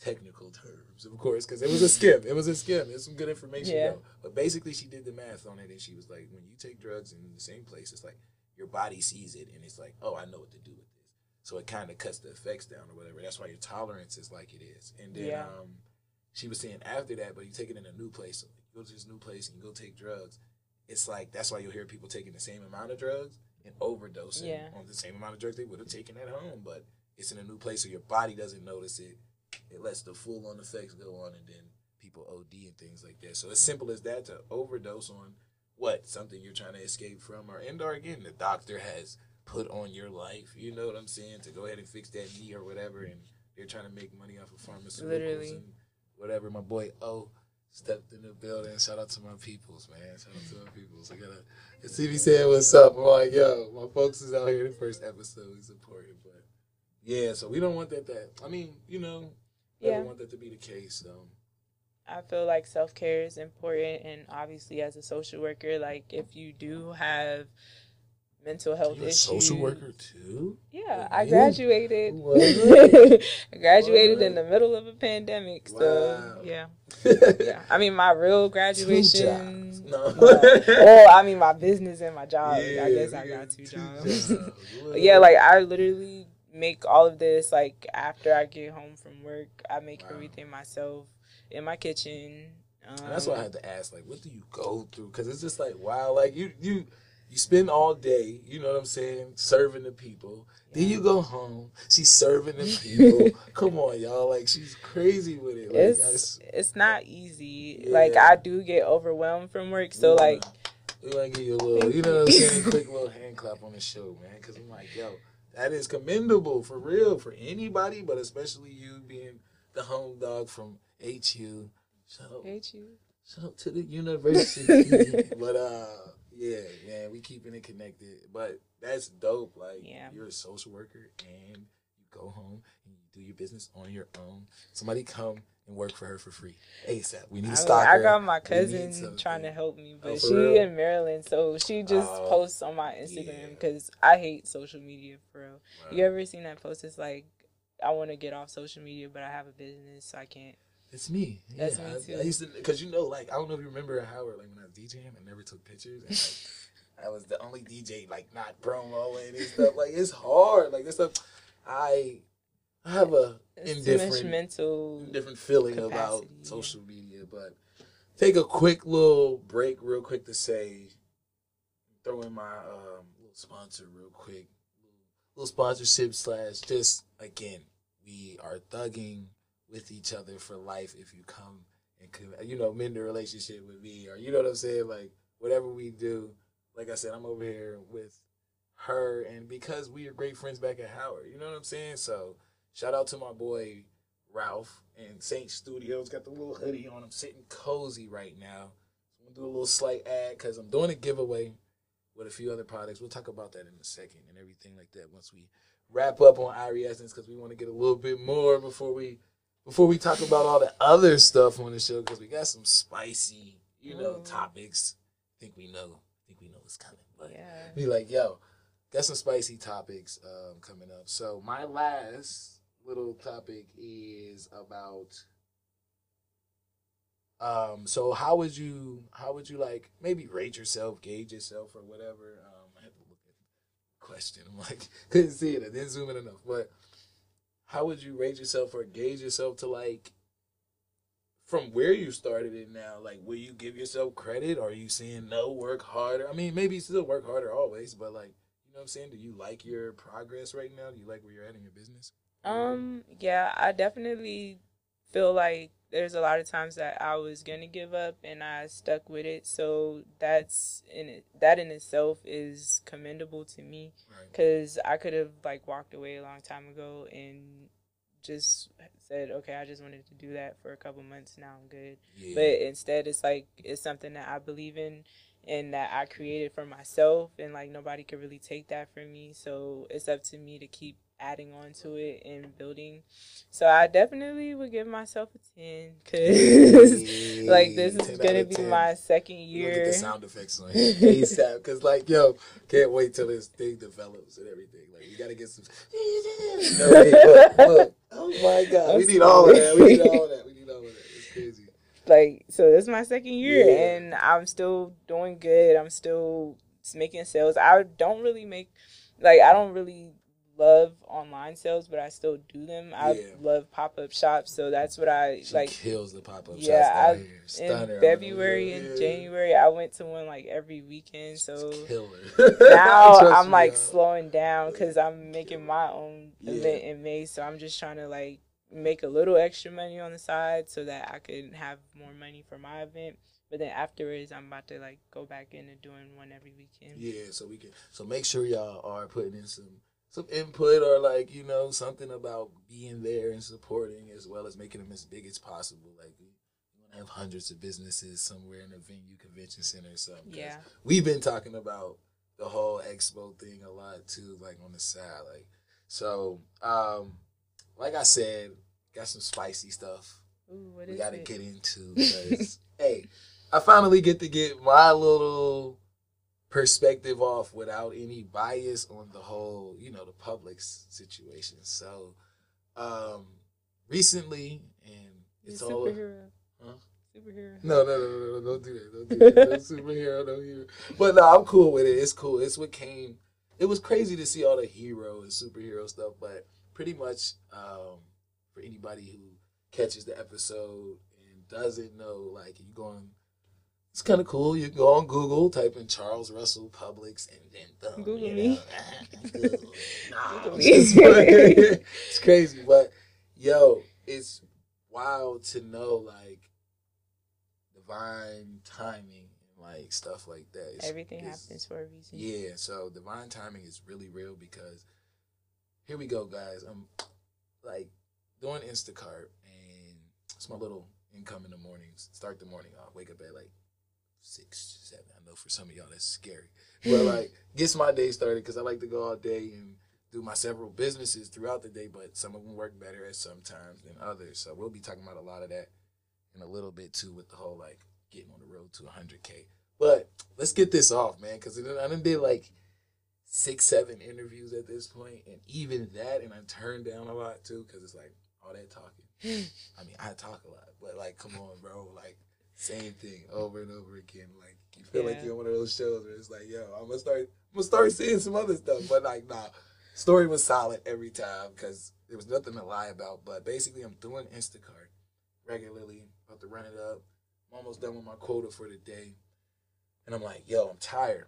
technical terms, of course, because it was a skim. It was a skim. It's some good information yeah. though. But basically she did the math on it and she was like, when you take drugs in the same place, it's like your body sees it and it's like, oh, I know what to do with it. So it kind of cuts the effects down or whatever. That's why your tolerance is like it is. And then yeah. um, she was saying after that, but you take it in a new place, so you go to this new place and you go take drugs. It's like that's why you'll hear people taking the same amount of drugs and overdosing Yeah. on the same amount of drugs they would have taken at home. But it's in a new place, so your body doesn't notice it. It lets the full on effects go on, and then people OD and things like that. So as simple as that to overdose on what something you're trying to escape from, or end or again the doctor has put on your life. You know what I'm saying? To go ahead and fix that knee or whatever, and they're trying to make money off of pharmaceuticals Literally. and whatever. My boy O stepped in the building. Shout out to my peoples, man. Shout out to my peoples. I gotta. If CB said what's up, I'm like, yo, my folks is out here. The first episode we supported, but yeah. So we don't want that. That I mean, you know, never Yeah. want that to be the case. So I feel like self care is important, and obviously, as a social worker, like if you do have mental health you a issues, social worker too? Yeah, I graduated. What? I graduated What? in the middle of a pandemic, so Wow. yeah, yeah. I mean, my real graduation. No. uh, well, I mean, my business and my job. Yeah, I guess I got two two jobs. jobs. Yeah, like I literally make all of this like after I get home from work. I make Wow. everything myself in my kitchen. Um, that's why I had to ask, like, what do you go through? Because it's just like, wow, like you you you spend all day, you know what I'm saying, serving the people. Then you go home, she's serving the people. Come on, y'all, like she's crazy with it. Like, it's it's not easy. Yeah. Like I do get overwhelmed from work, so wanna- like we want to give you a little, you know what I'm saying, quick little hand clap on the show, man. Because I'm like, yo, that is commendable for real for anybody, but especially you being the home dog from HU. Shout out, hate you. shout out to the university. but uh, yeah, man, we keeping it connected. But that's dope. Like, Yeah. you're a social worker and you go home and you do your business on your own. Somebody come and work for her for free ASAP. We need I, a mean. I got my cousin trying to help me, Oh, but for she real? in Maryland, so she just Oh, posts on my. Instagram because I hate social media for real. Right. You ever seen that post? It's like I want to get off social media, but I have a business, so I can't. It's me. That's yeah, me too. I, used to because you know, like I don't know if you remember Howard, like when I was DJing, I never took pictures. And, like, I was the only DJ like not promoing and stuff. Like it's hard. Like this stuff, I I have a It's indifferent mental. different feeling about capacity, yeah. social media. But take a quick little break, real quick, to say, throw in my um, little sponsor, real quick, little sponsorship slash. Just again, we are thugging with each other for life. If you come and you know mend the relationship with me, or you know what I'm saying, like whatever we do. Like I said, I'm over here with her, and because we are great friends back at Howard, you know what I'm saying. So shout out to my boy Ralph and Saint Studios. Got the little hoodie on. I'm sitting cozy right now. I'm gonna do a little slight ad because I'm doing a giveaway with a few other products. We'll talk about that in a second and everything like that once we wrap up on Irie Essence because we want to get a little bit more before we before we talk about all the other stuff on the show because we got some spicy, you know, Mm. topics. I think we know. I think we know what's coming. But Yeah. be like, yo, got some spicy topics um, coming up. So my last little topic is about. Um. So how would you how would you like maybe rate yourself, gauge yourself, or whatever? Um. I had to look at the question. I'm like couldn't see it. I didn't zoom in enough. But how would you rate yourself or gauge yourself to like from where you started it now, like will you give yourself credit? Or are you saying no, work harder? I mean, maybe still work harder always, but like, you know what I'm saying? Do you like your progress right now? Do you like where you're at in your business? Um, yeah, I definitely feel like there's a lot of times that I was gonna give up and I stuck with it. So that's in it. That in itself is commendable to me Right. because I could have like walked away a long time ago and just said, okay, I just wanted to do that for a couple months. Now I'm good. Yeah. But instead, it's like it's something that I believe in and that I created for myself, and like nobody could really take that from me. So it's up to me to keep adding on to it and building. So I definitely would give myself a ten because like this is gonna be 10. my second We'll get year. the sound effects on here ASAP. Because, like, yo, can't wait till this thing develops and everything. Like, we got to get some. no, wait, look, look. Oh, my God. We I'm need all of that. We need all of that. We need all of that. It's crazy. like so this is my second year Yeah. and i'm still doing good i'm still making sales i don't really make like i don't really love online sales, but I still do them. I Yeah. love pop up shops, so that's what I She like. kills the pop up Yeah, shops down I- here. In February and Yeah. January, I went to one like every weekend. So now I'm me, like y'all. slowing down because I'm making my own Yeah. event in May. So I'm just trying to like make a little extra money on the side so that I can have more money for my event. But then afterwards, I'm about to like go back into doing one every weekend. Yeah, so we can. So make sure y'all are putting in some some input or like you know something about being there and supporting as well as making them as big as possible. Like we, want to have hundreds of businesses somewhere in a venue, convention center, or something. Yeah. we've been talking about the whole expo thing a lot too, like on the side. Like so, um, like I said, got some spicy stuff Ooh, what we got to get into because hey, I finally get to get my little perspective off without any bias on the whole, you know, the Publix situation. So, um, recently, and You're it's all superhero. Huh? Superhero. no, no, no, no, no, don't do that, don't do that, no superhero, no hero. But no, I'm cool with it. It's cool. It's what came. It was crazy to see all the hero and superhero stuff, but pretty much um, for anybody who catches the episode and doesn't know, like you going, it's kind of cool. You go on Google, type in Charles Russell Publix, and then boom, Google you me. Google. Nah, Google I'm me. it's crazy, but yo, it's wild to know like divine timing and like stuff like that. It's- Everything it's- happens for a reason. yeah, so divine timing is really real because here we go, guys. I'm like doing Instacart and it's my little income in the mornings. Start the morning off. Wake up at like six, seven. I know for some of y'all that's scary, but like gets my day started because I like to go all day and do my several businesses throughout the day. But some of them work better at some times than others. So we'll be talking about a lot of that in a little bit too with the whole like getting on the road to 100k. But let's get this off, man, because I done did like six, seven interviews at this point, and even that, and I turned down a lot too, because it's like all that talking. I mean, I talk a lot, but like, come on, bro, like same thing over and over again. Like you feel like you're on one of those shows where it's like, yo, I'm gonna start, I'm gonna start seeing some other stuff, but like, nah, story was solid every time because there was nothing to lie about. But basically, I'm doing Instacart regularly, about to run it up. I'm almost done with my quota for the day. And I'm like, yo, I'm tired.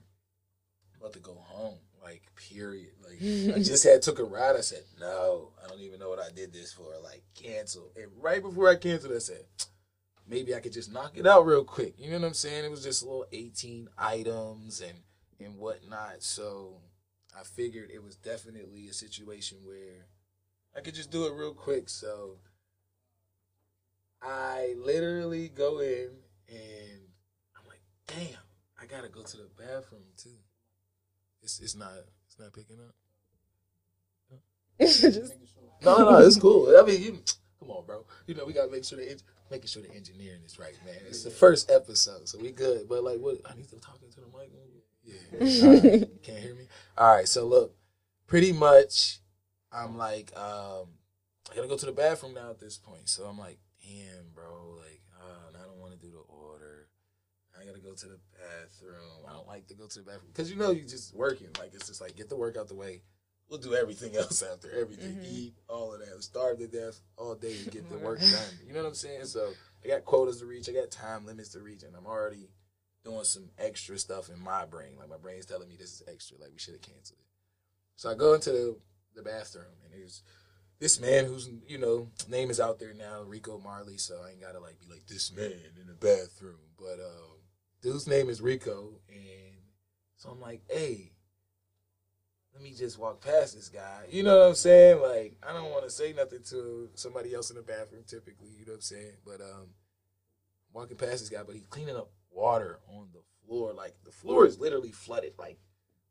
I'm about to go home. Like, period. Like, I just had took a ride. I said, no, I don't even know what I did this for. Like, cancel. And right before I canceled, I said, maybe I could just knock it out real quick. You know what I'm saying? It was just a little 18 items and and whatnot. So I figured it was definitely a situation where I could just do it real quick. So I literally go in and I'm like, damn, I gotta go to the bathroom too. It's it's not it's not picking up. No, no, no, it's cool. I mean, you, come on, bro. You know we gotta make sure the en- making sure the engineering is right, man. It's the first episode, so we good. But like, what? I need to talk into the mic. Yeah, right. can't hear me. All right, so look, pretty much, I'm like, um, I gotta go to the bathroom now at this point. So I'm like, damn, bro, like, uh, I don't want to do the order. I gotta go to the bathroom. I don't like to go to the bathroom because you know you just working. Like it's just like get the work out the way. We'll do everything else after everything. Mhm. Eat all of that. Starve to death all day to get the work done. You know what I'm saying? So I got quotas to reach. I got time limits to reach, and I'm already doing some extra stuff in my brain. Like my brain's telling me this is extra. Like we should have canceled it. So I go into the, the bathroom, and there's this man whose you know name is out there now, Rico Marley. So I ain't gotta like be like this man in the bathroom. But um, dude's name is Rico, and so I'm like, hey, let me just walk past this guy. You know what I'm saying? Like I don't want to say nothing to somebody else in the bathroom. Typically, you know what I'm saying? But um, walking past this guy, but he's cleaning up water on the floor. Like the floor is literally flooded, like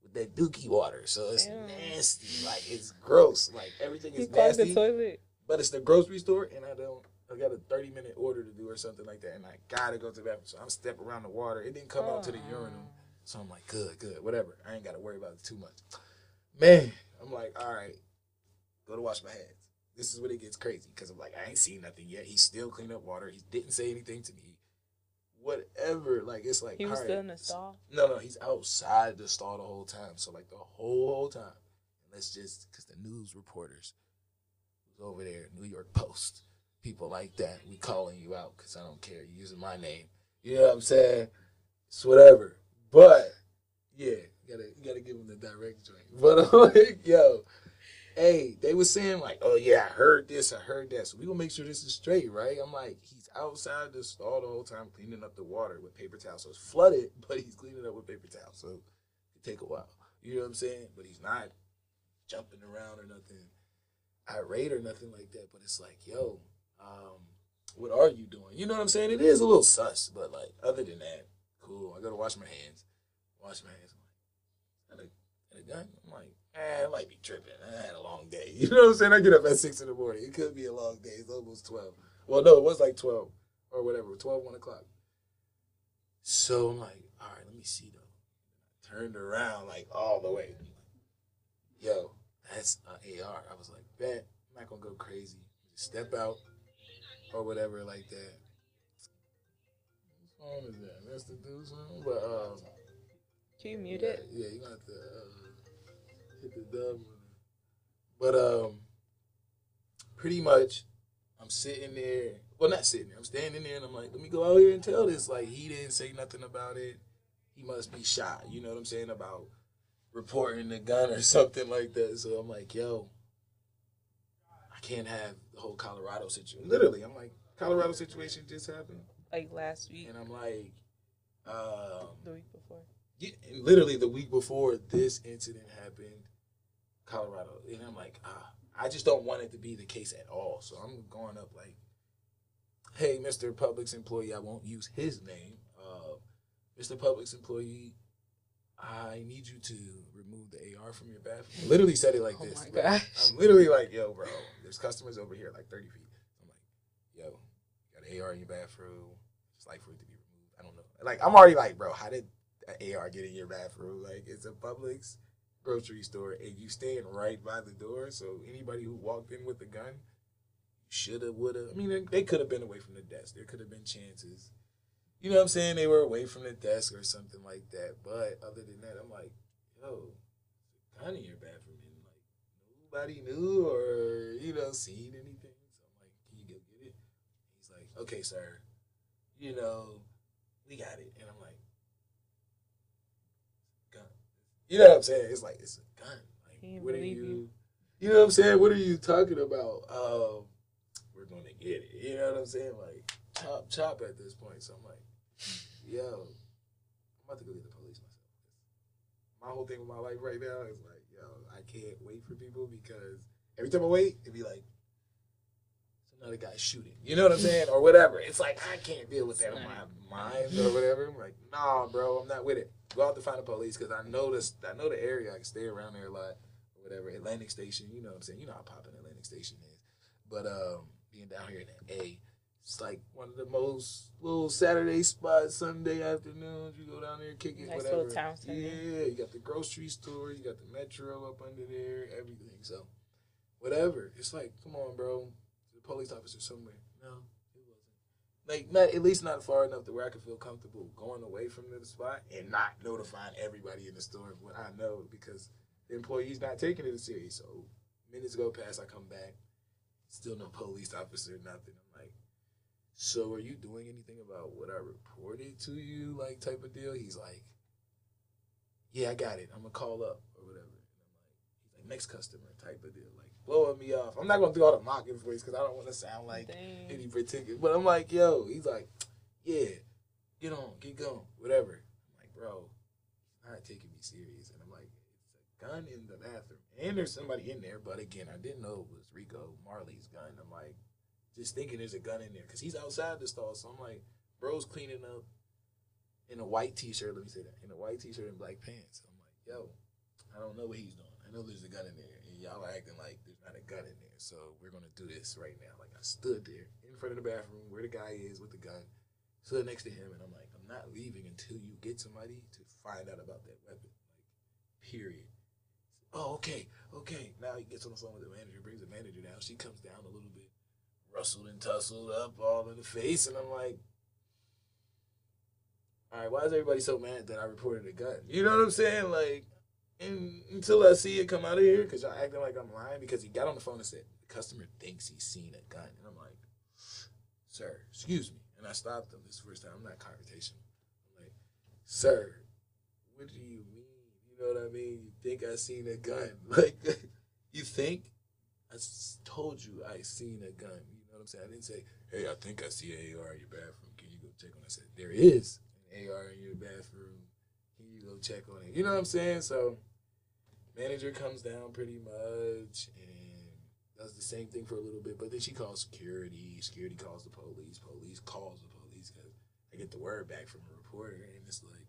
with that dookie water. So it's Ew. nasty. Like it's gross. Like everything is the nasty toilet. but it's the grocery store and I don't I got a 30 minute order to do or something like that and I gotta go to the bathroom. So I'm step around the water. It didn't come out to the urinal. So I'm like, good, good, whatever. I ain't gotta worry about it too much. Man, I'm like, all right, go to wash my hands. This is when it gets crazy because I'm like, I ain't seen nothing yet. He still cleaning up water. He didn't say anything to me. Whatever. Like it's like He was still in the stall. no, no, he's outside the stall the whole time. So like the whole whole time. let's just because the news reporters was over there, New York Post, people like that, we calling you out because I don't care. You using my name. You know what I'm saying? It's whatever. But yeah, you gotta you gotta give them the direct joint. But like, yo, hey, they was saying like, oh yeah, I heard this, I heard that. So we gonna make sure this is straight, right? I'm like, he's outside the stall the whole time cleaning up the water with paper towels. So it's flooded, but he's cleaning up with paper towels. So it take a while. You know what I'm saying? But he's not jumping around or nothing irate or nothing like that. But it's like, yo, um, what are you doing? You know what I'm saying? It is a little sus, but like other than that, cool. I gotta wash my hands. Wash my hands. I'm like, and a, gun? I'm like, eh, I might be tripping. I had a long day. You know what I'm saying? I get up at six in the morning. It could be a long day. It's almost twelve. Well, no, it was like twelve or whatever, 12, 1 o'clock. So I'm like, all right, let me see though. I turned around like all the way. Yo, that's an AR. I was like, bet, I'm not gonna go crazy. Step out or whatever like that. Whose phone is that? That's the dude's phone. But um, Can you mute yeah, it? Yeah, you gonna have to uh, hit the dub. But um, pretty much, I'm sitting there. Well, not sitting there. I'm standing there, and I'm like, let me go out here and tell this. Like, he didn't say nothing about it. He must be shy. You know what I'm saying about reporting the gun or something like that. So I'm like, yo, I can't have the whole Colorado situation. Literally, I'm like, Colorado situation just happened, Like last week, and I'm like, um, the week before. Literally the week before this incident happened, Colorado, and I'm like, ah, I just don't want it to be the case at all. So I'm going up like, hey, Mr. Publix employee, I won't use his name. Uh, Mr. Publix employee, I need you to remove the AR from your bathroom. Literally said it like Oh this. gosh. I'm literally like, yo, bro, there's customers over here like 30 feet. I'm like, yo, got an AR in your bathroom. It's like for it to be removed. I don't know. Like, I'm already like, bro, how did an AR get in your bathroom? Like, it's a Publix grocery store and you stand right by the door. So anybody who walked in with a gun should have, would have. I mean, they, they could have been away from the desk. There could have been chances. You know what I'm saying? They were away from the desk or something like that. But other than that, I'm like, yo, gun in your bathroom and like nobody knew or you know seen anything. So I'm like, can you go get it? He's like, okay, sir. You know, we got it. And I'm like, gun. You know what I'm saying? It's like it's a gun. Like, what are you? you. You know what I'm saying? What are you talking about? Um, we're gonna get it. You know what I'm saying? Like chop chop at this point. So I'm like, yo, I'm about to go get the police myself. My whole thing with my life right now is like, yo, I can't wait for people because every time I wait, it'd be like another guy shooting. You know what I'm saying? Or whatever. It's like I can't deal with that in my mind or whatever. I'm like, nah, bro, I'm not with it. Go out to find the police because I know this. I know the area. I can stay around there a lot or whatever. Atlantic Station. You know what I'm saying? You know how popping Atlantic Station is. But um, being down here in A, it's like one of the most little Saturday spots, Sunday afternoons. You go down there, kick it, Nice whatever. little town. Yeah, you got the grocery store, you got the metro up under there, everything. So, whatever. It's like, come on, bro. Police officer somewhere. No, it wasn't. Like, not at least not far enough to where I could feel comfortable going away from the spot and not notifying everybody in the store of what I know because the employee's not taking it serious. So minutes go past, I come back, still no police officer, nothing. I'm like, so are you doing anything about what I reported to you, like type of deal? He's like, yeah, I got it. I'm gonna call up or whatever. And I'm like, he's like, next customer type of deal, like blowing me off. I'm not gonna do all the mocking voice because I don't want to sound like Dang. any particular. But I'm like, yo, he's like, yeah, get on, get going, whatever. I'm like, bro, he's not taking me serious. And I'm like, it's a gun in the bathroom. And there's somebody in there. But again, I didn't know it was Rico Marley's gun. I'm like, just thinking there's a gun in there because he's outside the stall. So I'm like, bro's cleaning up in a white t-shirt. Let me say that in a white t-shirt and black pants. I'm like, yo, I don't know what he's doing. I know there's a gun in there, y'all are acting like there's not a gun in there. So we're gonna do this right now. Like I stood there in front of the bathroom where the guy is with the gun, stood next to him, and I'm like, I'm not leaving until you get somebody to find out about that weapon. Like, period. Oh, okay, okay. Now he gets on the phone with the manager, brings the manager down. She comes down a little bit, rustled and tussled up all in the face, and I'm like, all right, why is everybody so mad that I reported a gun? You know what I'm saying? Like, And until I see it come out of here, because y'all acting like I'm lying, because he got on the phone and said, the customer thinks he's seen a gun. And I'm like, sir, excuse me. And I stopped him this first time. I'm not confrontational. I'm like, sir, what do you mean? You know what I mean? You think I seen a gun? Like, you think? I told you I seen a gun. You know what I'm saying? I didn't say, hey, I think I see an AR in your bathroom. Can you go check on it? I said, there is an AR in your bathroom. Can you go check on it? You know what I'm saying? So, manager comes down pretty much and does the same thing for a little bit, but then she calls security. Security calls the police. Police calls the police because I get the word back from a reporter, and it's like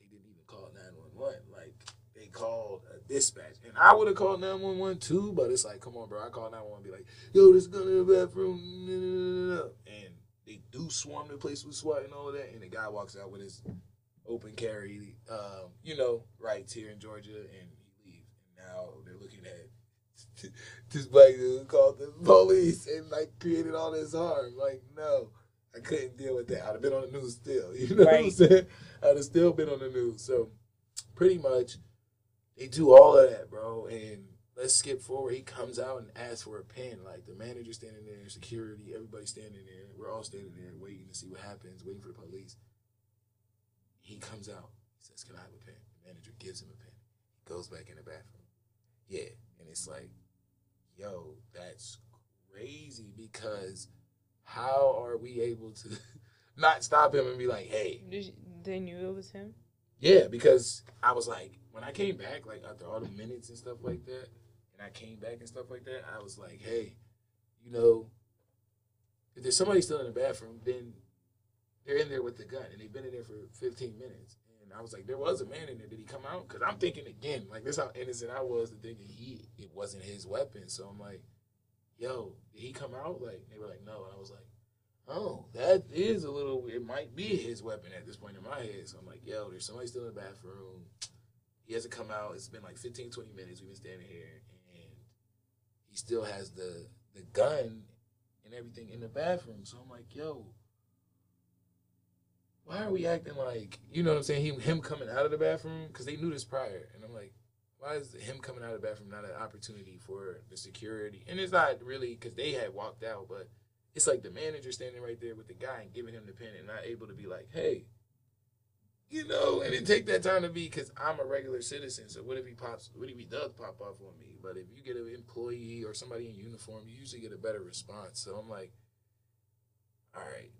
they didn't even call 911. Like they called a dispatch, and I would have called 911 too, but it's like, come on, bro. I call 911, be like, yo, this gun in the bathroom, and they do swarm the place with SWAT and all of that, and the guy walks out with his open carry, um, you know, rights here in Georgia, and he leaves. And now they're looking at this black dude called the police and like created all this harm. Like, no, I couldn't deal with that. I'd have been on the news still. You know right. what I'm saying? I'd have still been on the news. So pretty much they do all of that, bro. And let's skip forward. He comes out and asks for a pen. Like the manager standing there, security, everybody standing there. We're all standing there waiting to see what happens, waiting for the police. He comes out. He says, Can I have a pen? The manager gives him a pen. He goes back in the bathroom. Yeah. And it's like, yo, that's crazy because how are we able to not stop him and be like, hey. They knew it was him? Yeah, because I was like, when I came back, like after all the minutes and stuff like that, and I came back and stuff like that, I was like, hey, you know, if there's somebody still in the bathroom, then they're in there with the gun and they've been in there for 15 minutes. And I was like, there was a man in there. Did he come out? Because I'm thinking again, like this how innocent I was to thinking he it wasn't his weapon. So I'm like, yo, did he come out? Like they were like, no. And I was like, oh, that is a little. It might be his weapon at this point in my head. So I'm like, yo, there's somebody still in the bathroom. He hasn't come out. It's been like 15, 20 minutes. We've been standing here, and he still has the the gun and everything in the bathroom. So I'm like, yo, why are we acting like you know what I'm saying? Him coming out of the bathroom because they knew this prior, and I'm like, why is him coming out of the bathroom not an opportunity for the security? And it's not really because they had walked out, but it's like the manager standing right there with the guy and giving him the pen and not able to be like, hey, you know, and it take that time to be because I'm a regular citizen. So what if he pops? What if he does pop off on me? But if you get an employee or somebody in uniform, you usually get a better response. So I'm like, all right,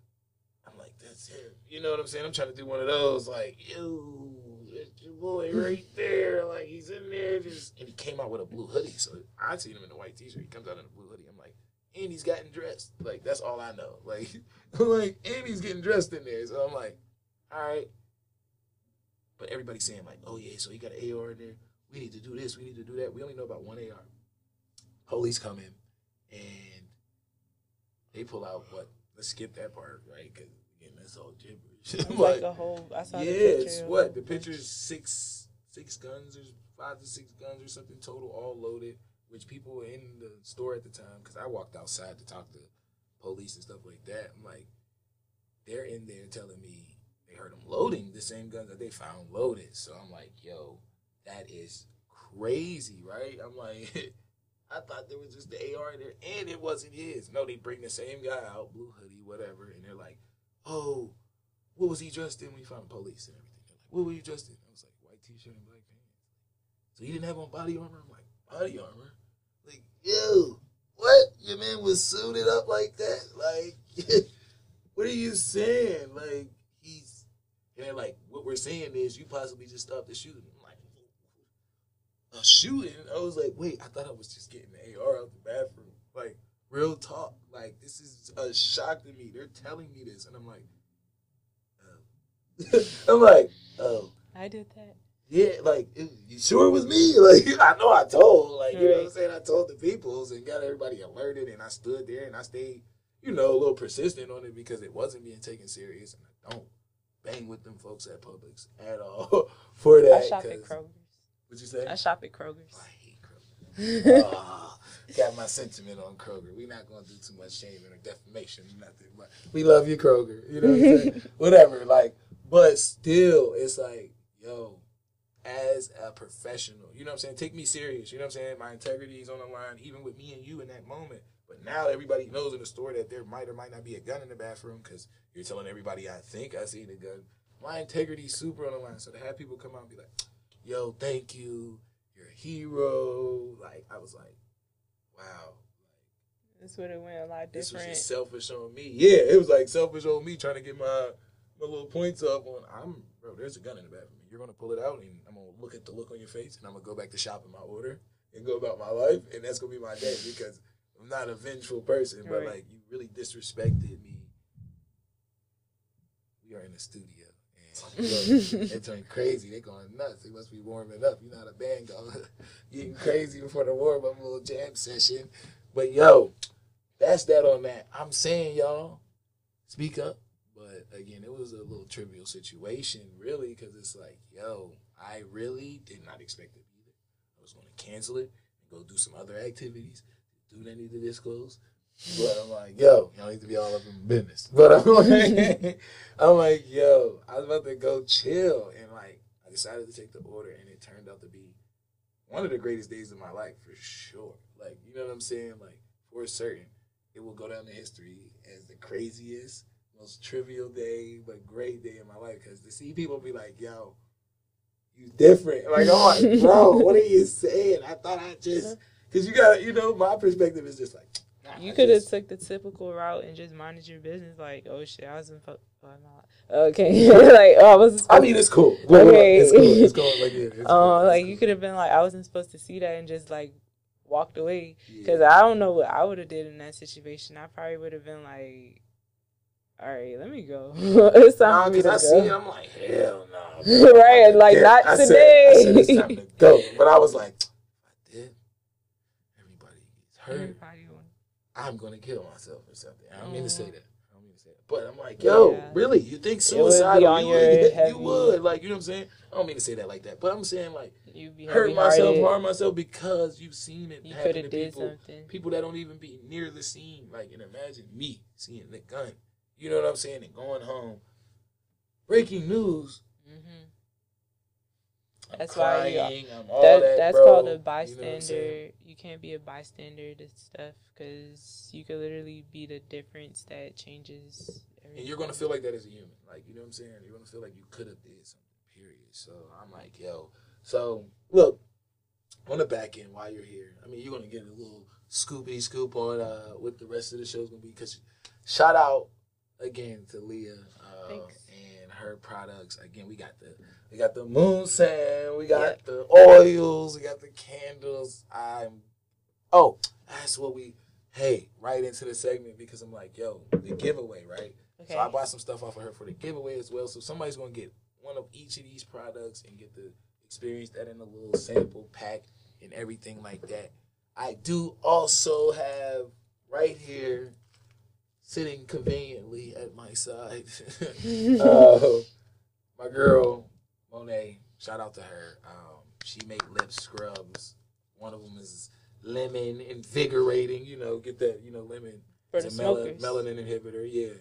I'm like, that's him. You know what I'm saying? I'm trying to do one of those, like, yo, that's your boy right there. Like, he's in there. Just And he came out with a blue hoodie. So I seen him in a white t shirt. He comes out in a blue hoodie. I'm like, and he's gotten dressed. Like, that's all I know. Like, like, and he's getting dressed in there. So I'm like, all right. But everybody's saying, like, oh, yeah, so he got an AR in there. We need to do this. We need to do that. We only know about one AR. Police come in and they pull out what? Let's skip that part, right? Because that's all gibberish. like, a whole. I saw yeah, it's what the picture's six six guns or five to six guns or something total, all loaded. Which people were in the store at the time, because I walked outside to talk to police and stuff like that. I'm like, they're in there telling me they heard them loading the same guns that they found loaded. So I'm like, yo, that is crazy, right? I'm like. I thought there was just the AR in there, and it wasn't his. No, they bring the same guy out, blue hoodie, whatever, and they're like, oh, what was he dressed in when you found the police and everything? They're like, what were you dressed in? I was like, white t-shirt and black pants. So he didn't have on body armor? I'm like, body armor? Like, yo, what? Your man was suited up like that? Like, what are you saying? Like, he's, and they're like, what we're saying is you possibly just stopped the shooting. I'm like, a shooting? I was like, wait, I thought I was just getting the AR out the bathroom. Like, Real talk. Like this is a shock to me. They're telling me this, and I'm like, oh. I'm like, oh. I did that. Yeah, like you sure it was me? Like I know I told, like you know what I'm saying. I told the peoples and got everybody alerted, and I stood there and I stayed, you know, a little persistent on it because it wasn't being taken serious, and I don't bang with them folks at Publix at all for that. I shop at Kroger's. What'd you say? I shop at Kroger's. Oh, I hate Kroger. oh, got my sentiment on Kroger. We're not gonna do too much shaming or defamation or nothing, but we love you, Kroger. You know what I'm saying? Whatever. Like, but still, it's like, yo, as a professional. You know what I'm saying? Take me serious. You know what I'm saying? My integrity is on the line, even with me and you in that moment. But now everybody knows in the store that there might or might not be a gun in the bathroom because you're telling everybody I think I see the gun. My integrity's super on the line. So to have people come out and be like, yo, thank you. You're a hero. Like, I was like, wow. This would have went a lot different. This was just selfish on me. Yeah, it was like selfish on me trying to get my my little points up on. I'm bro. There's a gun in the bathroom. You're gonna pull it out, and I'm gonna look at the look on your face, and I'm gonna go back to shopping my order and go about my life, and that's gonna be my day because I'm not a vengeful person, but Right. like you really disrespected me. We are in the studio. They turned crazy. They going nuts. They must be warming up. You know not a band going getting crazy before the warm up little jam session. But yo, that's that on that. I'm saying y'all, speak up. But again, it was a little trivial situation, really, because it's like, yo, I really did not expect it either. I was going to cancel it and go do some other activities, do that need to disclose. But I'm like, yo, y'all need to be all up in business. But I'm like, I'm like, yo, I was about to go chill, and like, I decided to take the order, and it turned out to be one of the greatest days of my life for sure. Like, you know what I'm saying? Like, for certain, it will go down in history as the craziest, most trivial day, but great day in my life. Because to see people be like, yo, you different. Like, like, bro, what are you saying? I thought I just, because you got, you know, my perspective is just like, You could have took the typical route and just minded your business. Like, oh shit, I wasn't. Fo- oh, not. Okay, like oh, I wasn't. I mean, it's cool. Look, look, Okay. It's cool. It's cool. Like, yeah, it's cool. uh, It's like cool. you could have been like, I wasn't supposed to see that and just like walked away. Yeah. Because I don't know what I would have did in that situation. I probably would have been like, all right, let me go. it's time Nah, for me to I go. see it, I'm like, hell no. Right, like, not I Said, I today. said it's time to go. But I was like, I did, everybody gets hurt. Everybody want- I'm gonna kill myself or something. I don't mean to say Mhm. that. I don't mean to say that. But I'm like, yo, Yeah. really? You think It would be suicide? on you, your would, heavy- you would, like, you know what I'm saying? I don't mean to say that like that, but I'm saying like You be hurt myself, heavy-hearted. harm myself because you've seen it You happen to did people. something. People that don't even be near the scene. Like, and imagine me seeing the gun. You know what I'm saying? And going home. Breaking news. hmm I'm That's why you- crying, I'm all That, that, that's bro. called a know what I'm bystander. You, can't be a bystander to stuff because you could literally be the difference that changes everything. And you're gonna feel like that as a human. Like, you know what I'm saying? You're gonna feel like you could have did something, period. So I'm like, yo. So look, on the back end while you're here, I mean you're gonna get a little scoopy scoop on uh what the rest of the show's gonna be because shout out again to Liah uh, Thanks. Her products. Again, we got the we got the moon sand, we got the oils, we got the candles. I'm oh, that's what we hey, right into the segment because I'm like, yo, the giveaway, right? Okay. So I bought some stuff off of her for the giveaway as well. So somebody's gonna get one of each of these products and get to experience that in a little sample pack and everything like that. I do also have right here, sitting conveniently at my side, uh, my girl Monet. Shout out to her. Um, she make lip scrubs. One of them is lemon invigorating. You know, get that. You know, lemon. For It's the a mel- smokers. melanin inhibitor. Yeah,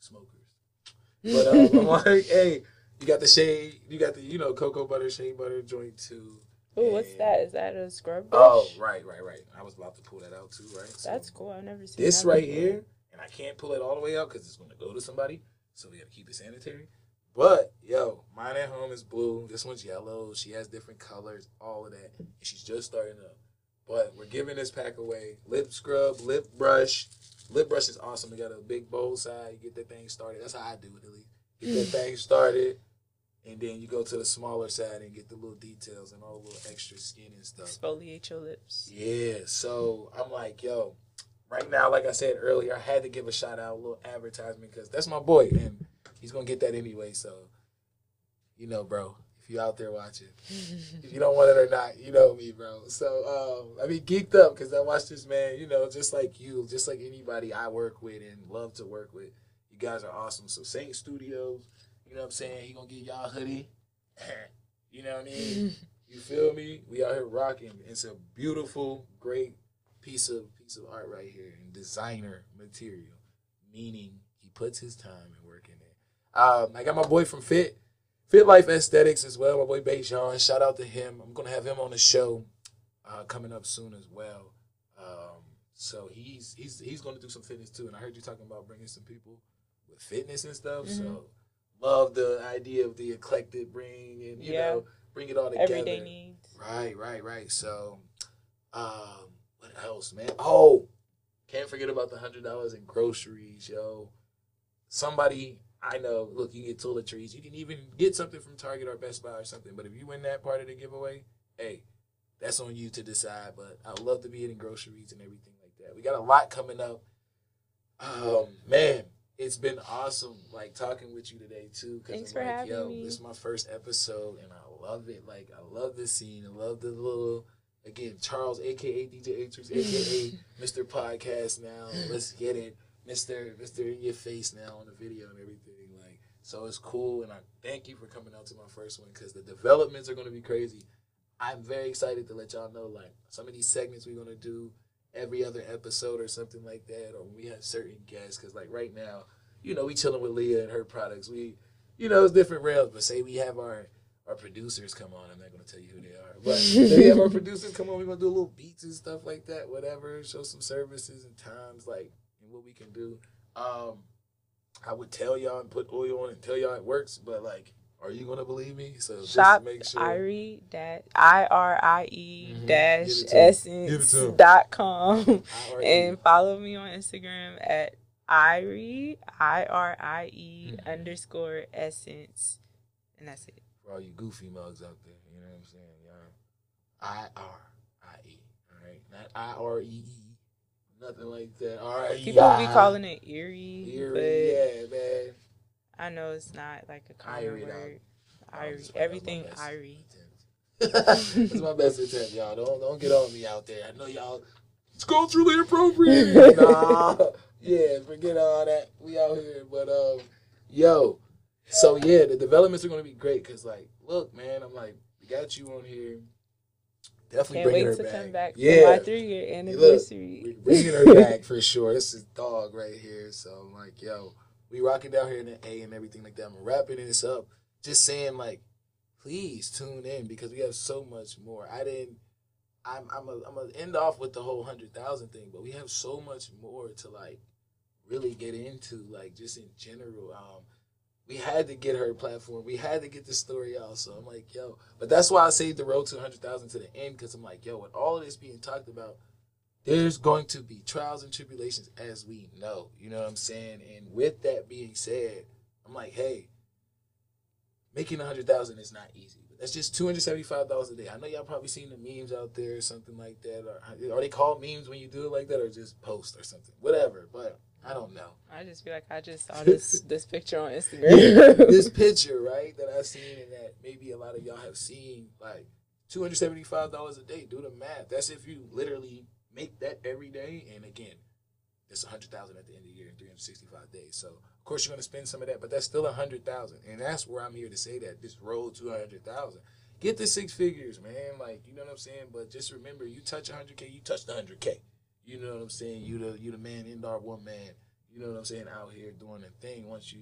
smokers. But um, I'm like, hey, you got the shade, you got the you know cocoa butter, shea butter joint too. Ooh, what's that? Is that a scrub brush? Oh, right, right, right. I was about to pull that out too, right? So That's cool. I've never seen This that right before. here, and I can't pull it all the way out because it's going to go to somebody, so we got to keep it sanitary. But yo, mine at home is blue. This one's yellow. She has different colors, all of that, and she's just starting up. But we're giving this pack away. Lip scrub, lip brush. Lip brush is awesome. We got a big bold side. You get that thing started. That's how I do it, at least. Get that thing started, and then you go to the smaller side and get the little details and all the little extra skin and stuff. Exfoliate your lips. Yeah, so I'm like, yo, right now, like I said earlier, I had to give a shout out, a little advertisement because that's my boy, and he's gonna get that anyway. So, you know, bro, if you out there watching, if you don't want it or not, you know me, bro. So, um, I mean, geeked up because I watched this man, you know, just like you, just like anybody I work with and love to work with. You guys are awesome. So, Saint Studios, you know what I'm saying? He gonna get y'all a hoodie. you know what I mean? You feel me? We out here rocking. It's a beautiful, great piece of piece of art right here and designer material. Meaning he puts his time and work in it. Um, I got my boy from Fit. Fit Life Aesthetics as well. My boy Bejan. Shout out to him. I'm gonna have him on the show uh, coming up soon as well. Um, so he's he's he's gonna do some fitness too. And I heard you talking about bringing some people with fitness and stuff. Mhm. So love the idea of the eclectic bring and you Yeah. know bring it all together. Everyday needs. Right, right, right. So, um, what else, man? Oh, can't forget about the hundred dollars in groceries, yo. Somebody I know, look, you get toiletries. You can even get something from Target or Best Buy or something. But if you win that part of the giveaway, hey, that's on you to decide. But I would love to be eating groceries and everything like that. We got a lot coming up. Um, man, it's been awesome, like talking with you today too. Cause Thanks I'm for like, having yo, me. This is my first episode, and I love it. Like, I love this scene. I love the little. Again, Charles, aka DJ Atrix, aka Mr. Podcast. Now, let's get it, Mister, Mister in your face now on the video and everything. Like, so it's cool, and I thank you for coming out to my first one because the developments are going to be crazy. I'm very excited to let y'all know, like, some of these segments we're going to do every other episode or something like that, or we have certain guests. Because, like, right now, you know, we chilling with Liah and her products. We, you know, it's different realms. But say we have our our producers come on. I'm not going to tell you who they are, but say we have our producers come on. We're going to do a little beats and stuff like that, whatever. Show some services and times, like, and what we can do. Um, I would tell y'all and put oil on and tell y'all it works, but like, are you gonna believe me? So just Shop to make sure. Irie dash I R I E Mhm. dash Give it to 'em. Give it essence dot com and follow me on Instagram at Irie I R I E Mhm. underscore essence and that's it. for all you goofy mugs out there, you know what I'm saying? I R I E, all right, not I R E E, nothing like that. All right, People be calling it eerie, Eerie, yeah, man. I know it's not like a common Irie, word. Irie, everything Irie. That's my best attempt, y'all. Don't don't get on me out there. I know y'all. It's culturally appropriate. nah, yeah, forget all that. We out here, but um, yo, so yeah, the developments are gonna be great because like, look, man, I'm like, we got you on here. Definitely Can't bringing wait her to back. come back yeah, my three year anniversary. we bringing her back for sure. This is dog right here. So I'm like, yo, we rocking down here in the A and everything like that. I'm wrapping this up. Just saying, like, please tune in because we have so much more. I didn't. I'm I'm a, I'm gonna end off with the whole hundred thousand thing, but we have so much more to like really get into, like just in general. Um, we had to get her platform. We had to get the story out. So I'm like, yo, but that's why I saved the road to hundred thousand to the end because I'm like, yo, with all of this being talked about, there's going to be trials and tribulations as we know. You know what I'm saying? And with that being said, I'm like, hey, making a hundred thousand is not easy. That's just two hundred seventy-five dollars a day. I know y'all probably seen the memes out there or something like that. Or are they called memes when you do it like that, or just post or something? Whatever. But I don't know. I just feel like I just saw this this picture on Instagram. this picture, right, that I've seen and that maybe a lot of y'all have seen, like two hundred seventy-five dollars a day. Do the math. That's if you literally make that every day. And again, it's a hundred thousand at the end of the year in three hundred sixty-five days. So of course you're gonna spend some of that, but that's still a hundred thousand. And that's where I'm here to say that this road to a hundred thousand. Get the six figures, man. Like you know what I'm saying. But just remember, you touch a hundred k, you touch the hundred k. You know what I'm saying. You the you the man, Indar one man. You know what I'm saying. Out here doing the thing. Once you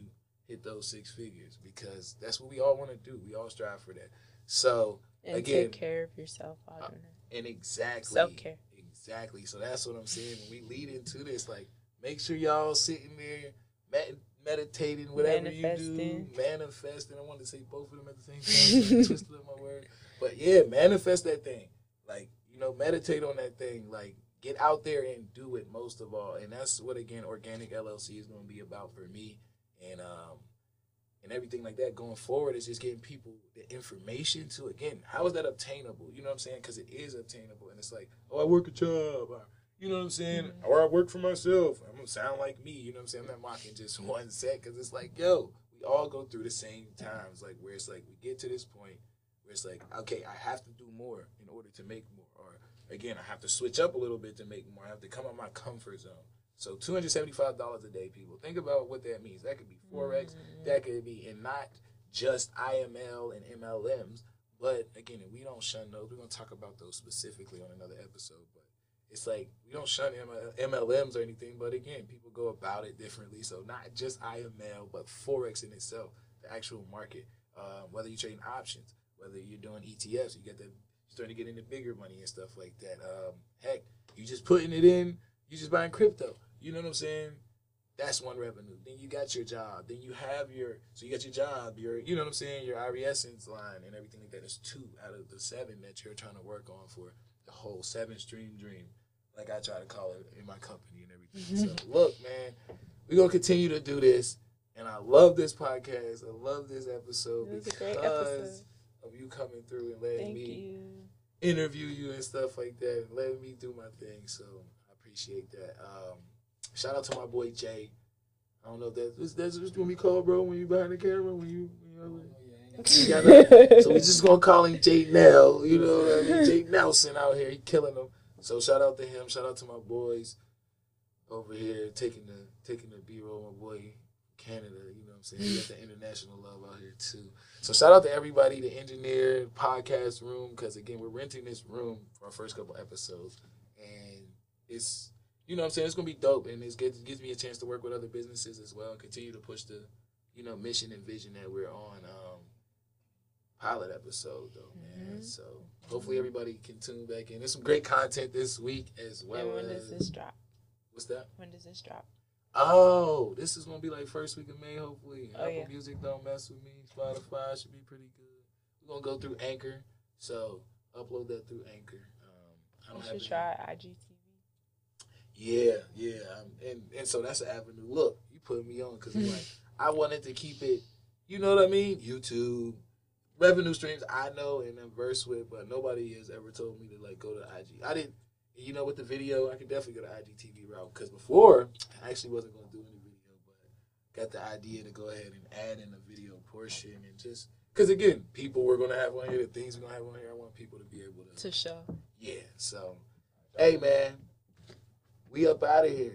hit those six figures, because that's what we all want to do. We all strive for that. So and Again, take care of yourself uh, and exactly Self-care. Exactly. So that's what I'm saying. When we lead into this, like, make sure y'all sitting there med- meditating, whatever you do, Manifesting. manifesting. I wanted to say both of them at the same time. so twisted up my word, but yeah, manifest that thing. Like, you know, meditate on that thing. Like, get out there and do it most of all. And that's what again, Organic LLC is going to be about for me. And um, and everything like that going forward is just getting people the information to again how is that obtainable? You know what i'm saying? Because it is obtainable. And it's like oh i work a job. Or, you know what i'm saying? Mhm. or i work for myself. I'm gonna sound like me. You know what i'm saying? I'm not mocking just one set because it's like yo we all go through the same times. Like where it's like we get to this point where it's like okay i have to do more in order to make more. or again i have to switch up a little bit to make more i have to come out my comfort zone so $275 a day people think about what that means that could be forex Mm. that could be and not just IML and MLMs. But again, we don't shun those, we're gonna talk about those specifically on another episode. But it's like we don't shun MLMs or anything. But again, people go about it differently. So not just IML, but forex in itself, the actual market. Um, whether you're trading options, whether you're doing ETFs, you get the starting to get into bigger money and stuff like that. Um, heck, you just putting it in, you just buying crypto. You know what I'm saying? That's one revenue. Then you got your job. Then you have your so you got your job, your you know what I'm saying, your IRS line and everything like that. Is two out of the seven that you're trying to work on for the whole seven stream dream, like I try to call it in my company and everything. so look, man, we're gonna continue to do this. And I love this podcast. I love this episode It was a because great episode. Of you coming through and letting Thank me you. interview you and stuff like that, and letting me do my thing. So I appreciate that. Um, shout out to my boy Jay. I don't know if that's that's what we call bro when you behind the camera when you. When you're like, gotta- so we just gonna call him Jay Nell. You know what I mean? Jay Nelson out here, he killing them. So shout out to him. Shout out to my boys over here taking the taking the B roll. My boy Canada. You know what I'm saying? We got the international love out here too. So shout out to everybody, the engineer, podcast room, because again we're renting this room for our first couple episodes, and it's you know what I'm saying it's gonna be dope, and it gives, gives me a chance to work with other businesses as well, and continue to push the you know mission and vision that we're on. Um, pilot episode though, man. Mhm. So hopefully everybody can tune back in. There's some great content this week as well. and when as, does this drop? What's that? When does this drop? Oh, this is gonna be like first week of May, hopefully. Oh, Apple yeah. Music don't mess with me. Spotify should be pretty good. We're gonna go through Anchor, so upload that through Anchor. Um, I don't should have try IGTV. Yeah, yeah, um, and and so that's an avenue. Look, you put me on because like I wanted to keep it. You know what I mean? YouTube revenue streams I know and I'm versed with, but nobody has ever told me to like go to IG. I didn't. You know, with the video, I could definitely go to IGTV route because before I actually wasn't going to do any video, but got the idea to go ahead and add in the video portion and just because again, people we're going to have on here, the things we're going to have on here, I want people to be able to To show. yeah. So, hey man, we up out of here.